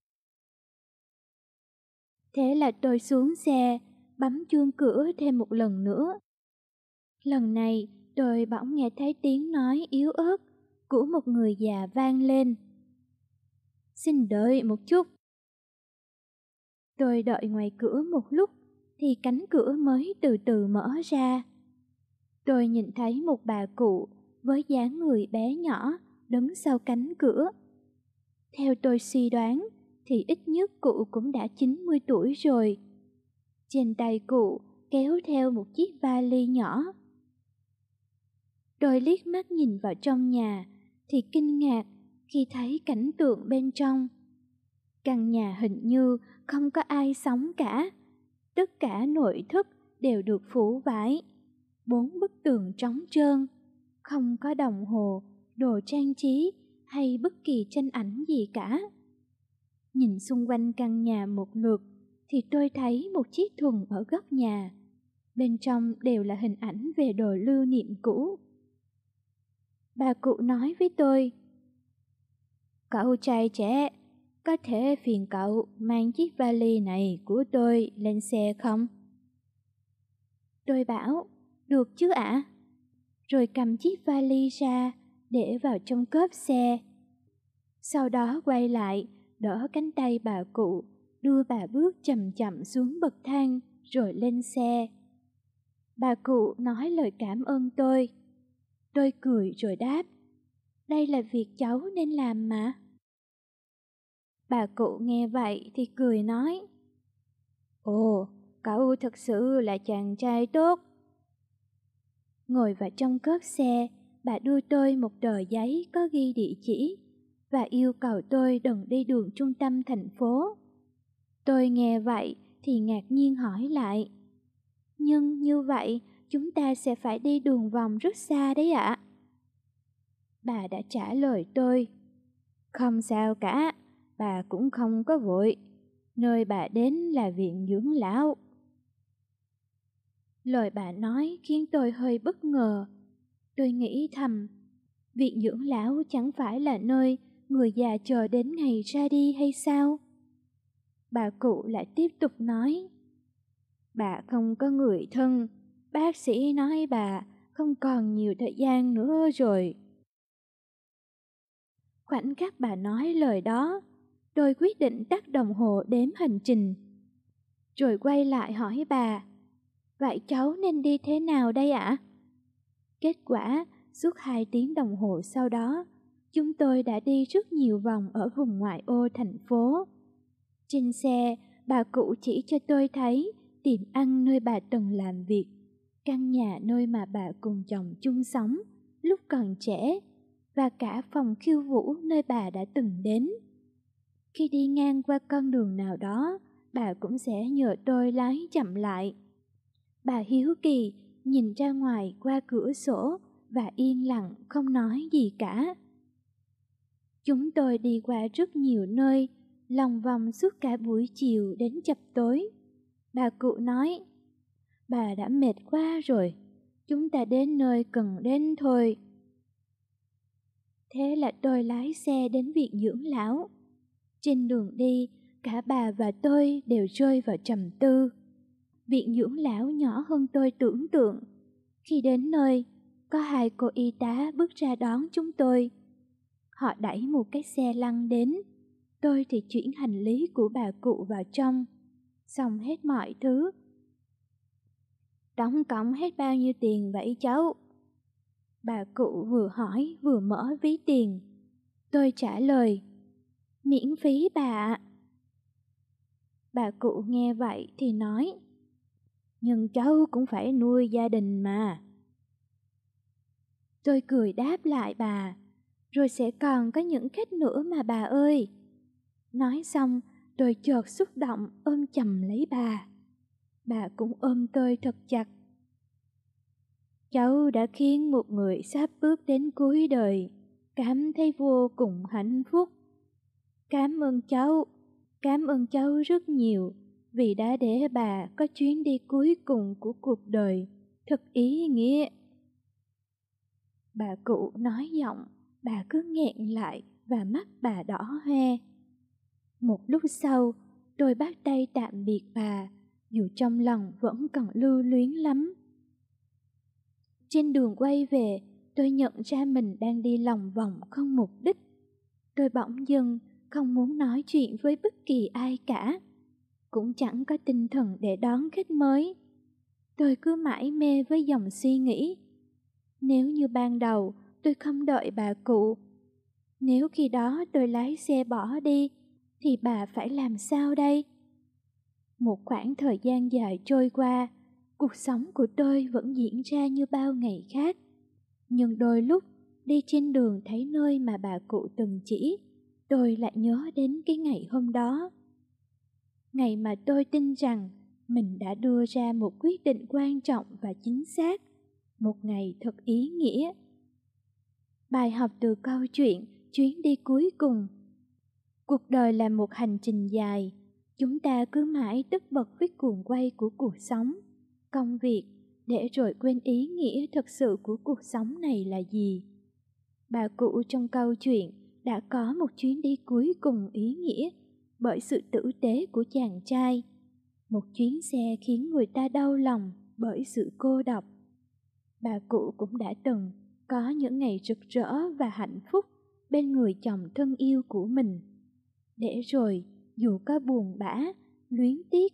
Thế là tôi xuống xe, bấm chuông cửa thêm một lần nữa. Lần này tôi bỗng nghe thấy tiếng nói yếu ớt của một người già vang lên. Xin đợi một chút. Tôi đợi ngoài cửa một lúc, thì cánh cửa mới từ từ mở ra. Tôi nhìn thấy một bà cụ với dáng người bé nhỏ đứng sau cánh cửa. Theo tôi suy đoán, thì ít nhất cụ cũng đã 90 tuổi rồi. Trên tay cụ kéo theo một chiếc vali nhỏ. Tôi liếc mắt nhìn vào trong nhà, thì kinh ngạc khi thấy cảnh tượng bên trong. Căn nhà hình như không có ai sống cả. Tất cả nội thất đều được phủ vải. Bốn bức tường trống trơn, không có đồng hồ, đồ trang trí hay bất kỳ tranh ảnh gì cả. Nhìn xung quanh căn nhà một lượt thì tôi thấy một chiếc thùng ở góc nhà. Bên trong đều là hình ảnh về đồ lưu niệm cũ. Bà cụ nói với tôi, Cậu trai trẻ, có thể phiền cậu mang chiếc vali này của tôi lên xe không? Tôi bảo, được chứ ạ. Rồi cầm chiếc vali ra, để vào trong cốp xe. Sau đó quay lại, đỡ cánh tay bà cụ, đưa bà bước chậm chậm xuống bậc thang, rồi lên xe. Bà cụ nói lời cảm ơn tôi. Tôi cười rồi đáp, đây là việc cháu nên làm mà. Bà cụ nghe vậy thì cười nói, Ồ, cậu thật sự là chàng trai tốt. Ngồi vào trong cốp xe, bà đưa tôi một tờ giấy có ghi địa chỉ và yêu cầu tôi đừng đi đường trung tâm thành phố. Tôi nghe vậy thì ngạc nhiên hỏi lại. Nhưng như vậy chúng ta sẽ phải đi đường vòng rất xa đấy ạ. Bà đã trả lời tôi. Không sao cả, bà cũng không có vội. Nơi bà đến là viện dưỡng lão. Lời bà nói khiến tôi hơi bất ngờ. Tôi nghĩ thầm, viện dưỡng lão chẳng phải là nơi người già chờ đến ngày ra đi hay sao? Bà cụ lại tiếp tục nói, bà không có người thân, bác sĩ nói bà không còn nhiều thời gian nữa rồi. Khoảnh khắc bà nói lời đó, tôi quyết định tắt đồng hồ đếm hành trình. Rồi quay lại hỏi bà, vậy cháu nên đi thế nào đây ạ? Kết quả, suốt hai tiếng đồng hồ sau đó, chúng tôi đã đi rất nhiều vòng ở vùng ngoại ô thành phố. Trên xe, bà cụ chỉ cho tôi thấy tiệm ăn nơi bà từng làm việc, căn nhà nơi mà bà cùng chồng chung sống lúc còn trẻ và cả phòng khiêu vũ nơi bà đã từng đến. Khi đi ngang qua con đường nào đó, bà cũng sẽ nhờ tôi lái chậm lại. Bà hiếu kỳ nhìn ra ngoài qua cửa sổ và yên lặng không nói gì cả. Chúng tôi đi qua rất nhiều nơi, lòng vòng suốt cả buổi chiều đến chập tối. Bà cụ nói, bà đã mệt quá rồi, chúng ta đến nơi cần đến thôi. Thế là tôi lái xe đến viện dưỡng lão. Trên đường đi, cả bà và tôi đều rơi vào trầm tư. Viện dưỡng lão nhỏ hơn tôi tưởng tượng. Khi đến nơi, có hai cô y tá bước ra đón chúng tôi. Họ đẩy một cái xe lăn đến, tôi thì chuyển hành lý của bà cụ vào trong, xong hết mọi thứ. Đóng cộng hết bao nhiêu tiền vậy cháu? Bà cụ vừa hỏi vừa mở ví tiền. Tôi trả lời, miễn phí bà ạ. Bà cụ nghe vậy thì nói, nhưng cháu cũng phải nuôi gia đình mà. Tôi cười đáp lại bà, rồi sẽ còn có những khách nữa mà bà ơi. Nói xong, tôi chợt xúc động ôm chầm lấy bà. Bà cũng ôm tôi thật chặt. Cháu đã khiến một người sắp bước đến cuối đời cảm thấy vô cùng hạnh phúc. Cảm ơn cháu, cảm ơn cháu rất nhiều vì đã để bà có chuyến đi cuối cùng của cuộc đời thật ý nghĩa. Bà cụ nói giọng, bà cứ nghẹn lại và mắt bà đỏ hoe. Một lúc sau, tôi bắt tay tạm biệt bà, dù trong lòng vẫn còn lưu luyến lắm. Trên đường quay về, tôi nhận ra mình đang đi lòng vòng không mục đích. Tôi bỗng dưng không muốn nói chuyện với bất kỳ ai cả, cũng chẳng có tinh thần để đón khách mới. Tôi cứ mãi mê với dòng suy nghĩ nếu như ban đầu tôi không đợi bà cụ, nếu khi đó tôi lái xe bỏ đi, thì bà phải làm sao đây? Một khoảng thời gian dài trôi qua, cuộc sống của tôi vẫn diễn ra như bao ngày khác. Nhưng đôi lúc đi trên đường thấy nơi mà bà cụ từng chỉ, tôi lại nhớ đến cái ngày hôm đó. Ngày mà tôi tin rằng mình đã đưa ra một quyết định quan trọng và chính xác một ngày thật ý nghĩa. Bài học từ câu chuyện chuyến đi cuối cùng Cuộc đời là một hành trình dài, chúng ta cứ mãi tức bật với cuồng quay của cuộc sống, công việc, để rồi quên ý nghĩa thật sự của cuộc sống này là gì. Bà cụ trong câu chuyện đã có một chuyến đi cuối cùng ý nghĩa bởi sự tử tế của chàng trai. Một chuyến xe khiến người ta đau lòng bởi sự cô độc. Bà cụ cũng đã từng có những ngày rực rỡ và hạnh phúc bên người chồng thân yêu của mình. Để rồi, dù có buồn bã, luyến tiếc,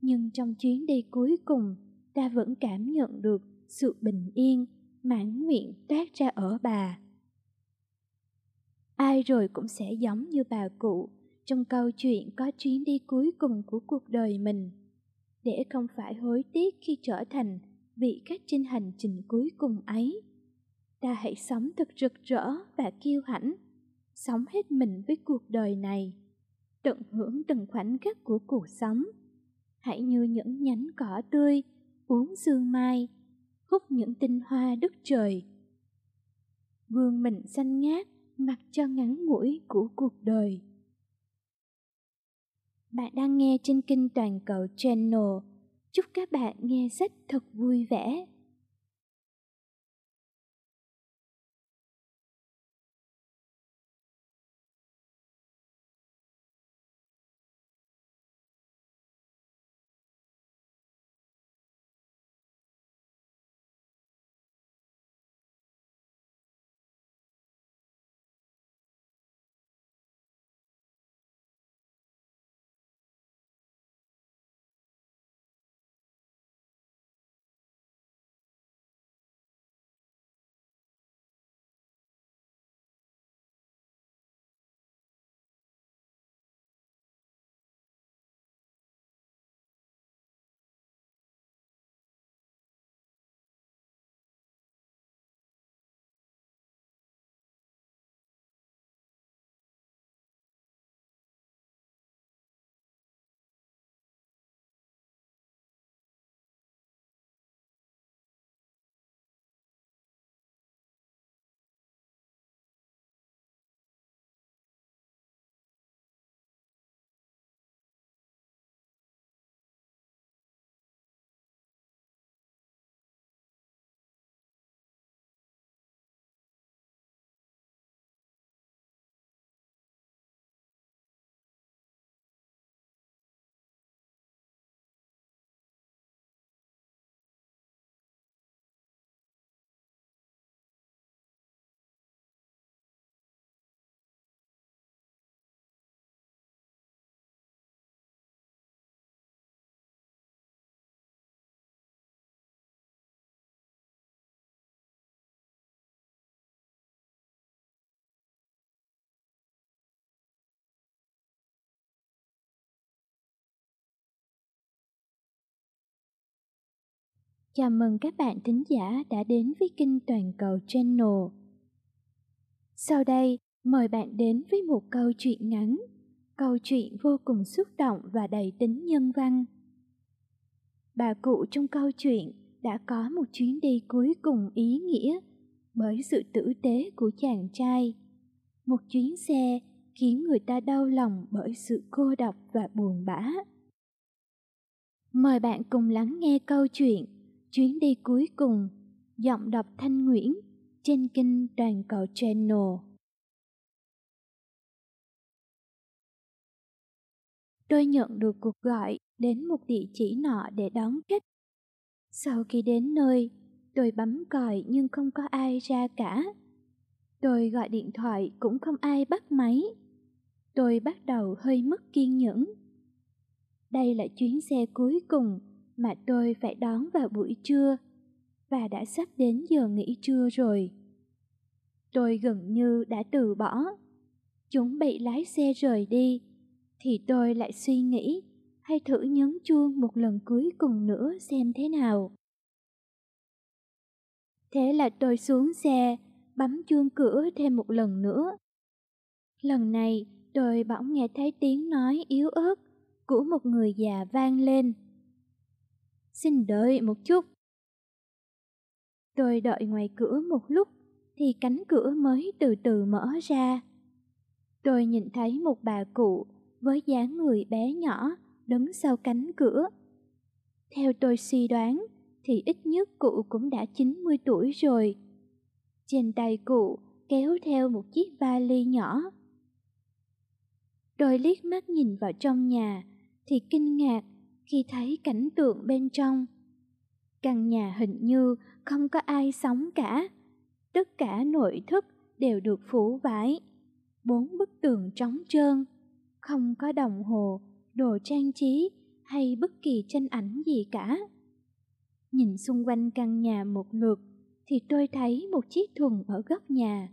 nhưng trong chuyến đi cuối cùng, ta vẫn cảm nhận được sự bình yên, mãn nguyện toát ra ở bà. Ai rồi cũng sẽ giống như bà cụ trong câu chuyện có chuyến đi cuối cùng của cuộc đời mình, để không phải hối tiếc khi trở thành vị khách trên hành trình cuối cùng ấy. Ta hãy sống thật rực rỡ và kiêu hãnh, sống hết mình với cuộc đời này, tận hưởng từng khoảnh khắc của cuộc sống. Hãy như những nhánh cỏ tươi, uống sương mai, hút những tinh hoa đất trời. Vương mình xanh ngát, mặc cho ngắn ngủi của cuộc đời. Bạn đang nghe trên kênh Toàn cầu Channel. Chúc các bạn nghe sách thật vui vẻ. Chào mừng các bạn thính giả đã đến với kênh Toàn cầu Channel. Sau đây, mời bạn đến với một câu chuyện ngắn, câu chuyện vô cùng xúc động và đầy tính nhân văn. Bà cụ trong câu chuyện đã có một chuyến đi cuối cùng ý nghĩa bởi sự tử tế của chàng trai. Một chuyến xe khiến người ta đau lòng bởi sự cô độc và buồn bã. Mời bạn cùng lắng nghe câu chuyện chuyến đi cuối cùng, giọng đọc thanh nguyễn trên kênh toàn cầu channel. Tôi nhận được cuộc gọi đến một địa chỉ nọ để đón khách. Sau khi đến nơi, tôi bấm còi nhưng không có ai ra cả. Tôi gọi điện thoại cũng không ai bắt máy. Tôi bắt đầu hơi mất kiên nhẫn. Đây là chuyến xe cuối cùng mà tôi phải đón vào buổi trưa và đã sắp đến giờ nghỉ trưa rồi. Tôi gần như đã từ bỏ. Chúng bị lái xe rời đi thì tôi lại suy nghĩ hay thử nhấn chuông một lần cuối cùng nữa xem thế nào. Thế là tôi xuống xe, bấm chuông cửa thêm một lần nữa. Lần này tôi bỗng nghe thấy tiếng nói yếu ớt của một người già vang lên. Xin đợi một chút. Tôi đợi ngoài cửa một lúc, thì cánh cửa mới từ từ mở ra. tôi nhìn thấy một bà cụ với dáng người bé nhỏ đứng sau cánh cửa. Theo tôi suy đoán, thì ít nhất cụ cũng đã 90 tuổi rồi. Trên tay cụ kéo theo một chiếc vali nhỏ. Tôi liếc mắt nhìn vào trong nhà, thì kinh ngạc khi thấy cảnh tượng bên trong. Căn nhà hình như không có ai sống cả. Tất cả nội thất đều được phủ vải. Bốn bức tường trống trơn, không có đồng hồ, đồ trang trí hay bất kỳ tranh ảnh gì cả. Nhìn xung quanh căn nhà một lượt thì tôi thấy một chiếc thùng ở góc nhà.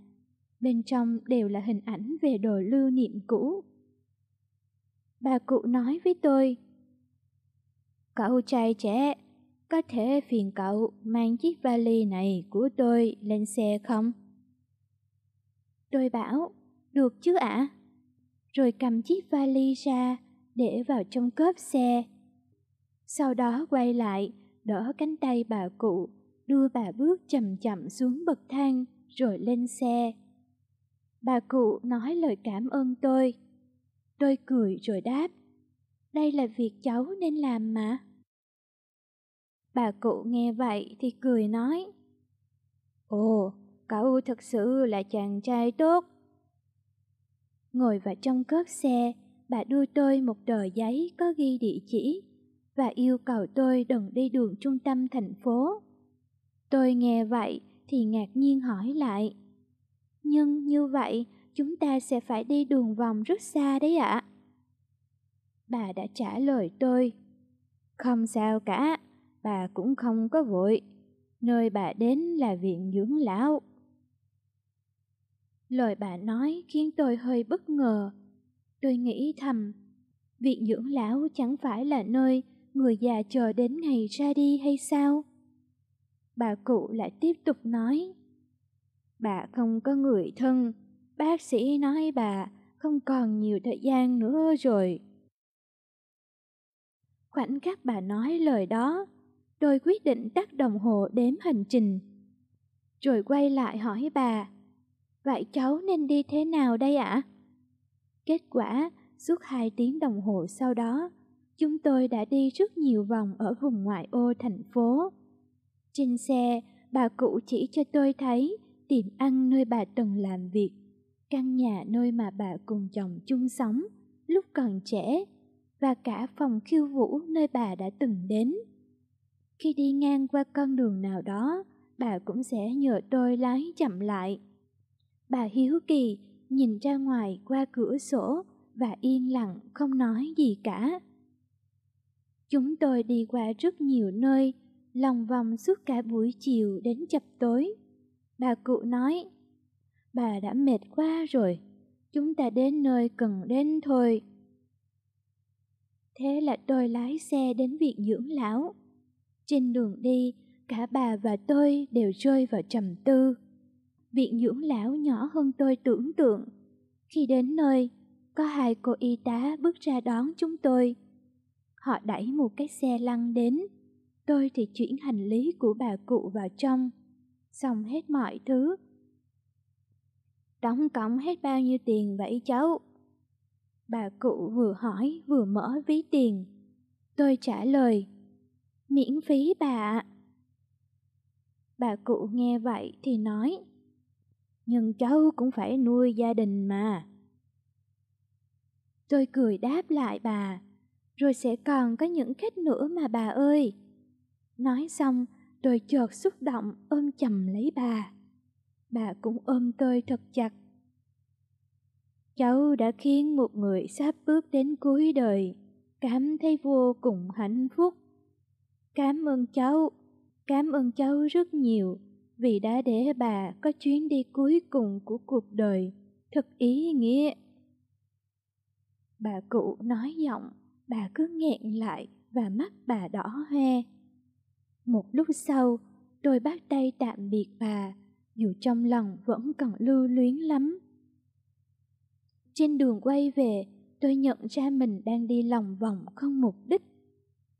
Bên trong đều là hình ảnh về đồ lưu niệm cũ. Bà cụ nói với tôi, Cậu trai trẻ, có thể phiền cậu mang chiếc vali này của tôi lên xe không? Tôi bảo, được chứ ạ. Rồi cầm chiếc vali ra, để vào trong cốp xe. Sau đó quay lại, đỡ cánh tay bà cụ, đưa bà bước chậm chậm xuống bậc thang, rồi lên xe. Bà cụ nói lời cảm ơn tôi. Tôi cười rồi đáp, đây là việc cháu nên làm mà. Bà cụ nghe vậy thì cười nói, Ồ, cậu thật sự là chàng trai tốt. Ngồi vào trong cốp xe, bà đưa tôi một tờ giấy có ghi địa chỉ và yêu cầu tôi đừng đi đường trung tâm thành phố. Tôi nghe vậy thì ngạc nhiên hỏi lại. Nhưng như vậy chúng ta sẽ phải đi đường vòng rất xa đấy ạ. Bà đã trả lời tôi. Không sao cả, bà cũng không có vội. Nơi bà đến là viện dưỡng lão. Lời bà nói khiến tôi hơi bất ngờ. Tôi nghĩ thầm, viện dưỡng lão chẳng phải là nơi người già chờ đến ngày ra đi hay sao? Bà cụ lại tiếp tục nói, bà không có người thân, bác sĩ nói bà không còn nhiều thời gian nữa rồi. Khoảnh khắc bà nói lời đó, tôi quyết định tắt đồng hồ đếm hành trình. Rồi quay lại hỏi bà, vậy cháu nên đi thế nào đây ạ? Kết quả, suốt hai tiếng đồng hồ sau đó, chúng tôi đã đi rất nhiều vòng ở vùng ngoại ô thành phố. Trên xe, bà cụ chỉ cho tôi thấy tiệm ăn nơi bà từng làm việc, căn nhà nơi mà bà cùng chồng chung sống lúc còn trẻ và cả phòng khiêu vũ nơi bà đã từng đến. Khi đi ngang qua con đường nào đó, bà cũng sẽ nhờ tôi lái chậm lại. Bà hiếu kỳ nhìn ra ngoài qua cửa sổ và yên lặng không nói gì cả. Chúng tôi đi qua rất nhiều nơi, lòng vòng suốt cả buổi chiều đến chập tối. Bà cụ nói, bà đã mệt quá rồi, chúng ta đến nơi cần đến thôi. Thế là tôi lái xe đến viện dưỡng lão. Trên đường đi, cả bà và tôi đều rơi vào trầm tư. Viện dưỡng lão nhỏ hơn tôi tưởng tượng. Khi đến nơi, có hai cô y tá bước ra đón chúng tôi. Họ đẩy một cái xe lăn đến, tôi thì chuyển hành lý của bà cụ vào trong, xong hết mọi thứ. Đóng cổng hết bao nhiêu tiền vậy cháu? Bà cụ vừa hỏi vừa mở ví tiền. Tôi trả lời, miễn phí bà ạ. Bà cụ nghe vậy thì nói, nhưng cháu cũng phải nuôi gia đình mà. Tôi cười đáp lại bà, rồi sẽ còn có những khách nữa mà bà ơi. Nói xong, tôi chợt xúc động ôm chầm lấy bà. Bà cũng ôm tôi thật chặt. Cháu đã khiến một người sắp bước đến cuối đời cảm thấy vô cùng hạnh phúc. Cảm ơn cháu, cảm ơn cháu rất nhiều vì đã để bà có chuyến đi cuối cùng của cuộc đời thật ý nghĩa. Bà cụ nói giọng, bà cứ nghẹn lại và mắt bà đỏ hoe. Một lúc sau, tôi bắt tay tạm biệt bà, dù trong lòng vẫn còn lưu luyến lắm. Trên đường quay về, tôi nhận ra mình đang đi lòng vòng không mục đích.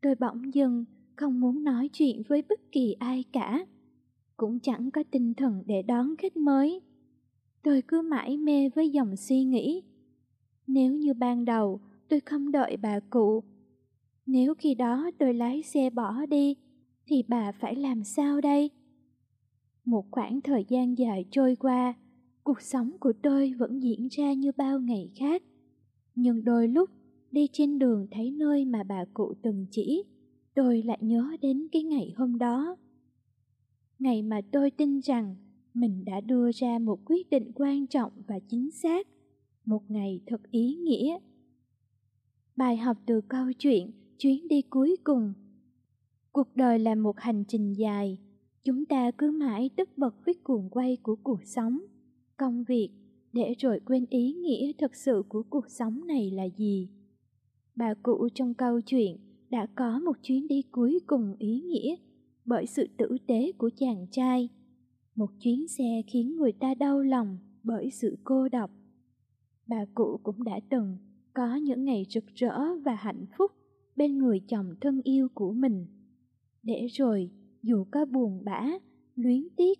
Tôi bỗng dưng không muốn nói chuyện với bất kỳ ai cả, cũng chẳng có tinh thần để đón khách mới. Tôi cứ mãi mê với dòng suy nghĩ Nếu như ban đầu tôi không đợi bà cụ, nếu khi đó tôi lái xe bỏ đi, thì bà phải làm sao đây? Một khoảng thời gian dài trôi qua, cuộc sống của tôi vẫn diễn ra như bao ngày khác. Nhưng đôi lúc đi trên đường thấy nơi mà bà cụ từng chỉ, tôi lại nhớ đến cái ngày hôm đó. Ngày mà tôi tin rằng mình đã đưa ra một quyết định quan trọng và chính xác, một ngày thật ý nghĩa. Bài học từ câu chuyện chuyến đi cuối cùng Cuộc đời là một hành trình dài, chúng ta cứ mãi tức bật với cuồng quay của cuộc sống, công việc, để rồi quên ý nghĩa thật sự của cuộc sống này là gì. Bà cụ trong câu chuyện đã có một chuyến đi cuối cùng ý nghĩa bởi sự tử tế của chàng trai. Một chuyến xe khiến người ta đau lòng bởi sự cô độc. Bà cụ cũng đã từng có những ngày rực rỡ và hạnh phúc bên người chồng thân yêu của mình. Để rồi, dù có buồn bã, luyến tiếc,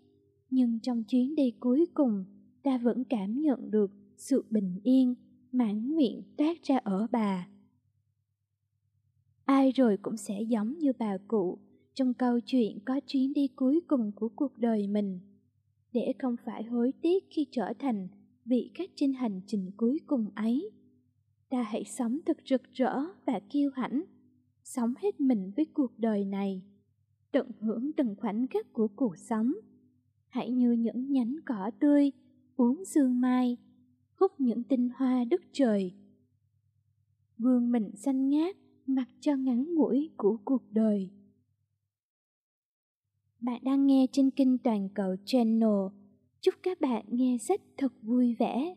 nhưng trong chuyến đi cuối cùng, ta vẫn cảm nhận được sự bình yên, mãn nguyện toát ra ở bà. Ai rồi cũng sẽ giống như bà cụ, trong câu chuyện có chuyến đi cuối cùng của cuộc đời mình, để không phải hối tiếc khi trở thành vị khách trên hành trình cuối cùng ấy. Ta hãy sống thật rực rỡ và kiêu hãnh, sống hết mình với cuộc đời này tận hưởng từng khoảnh khắc của cuộc sống. Hãy như những nhánh cỏ tươi, uống sương mai, hút những tinh hoa đất trời. Vương mình xanh ngát, mặc cho ngắn ngủi của cuộc đời. Bạn đang nghe trên kênh Toàn cầu Channel. Chúc các bạn nghe sách thật vui vẻ.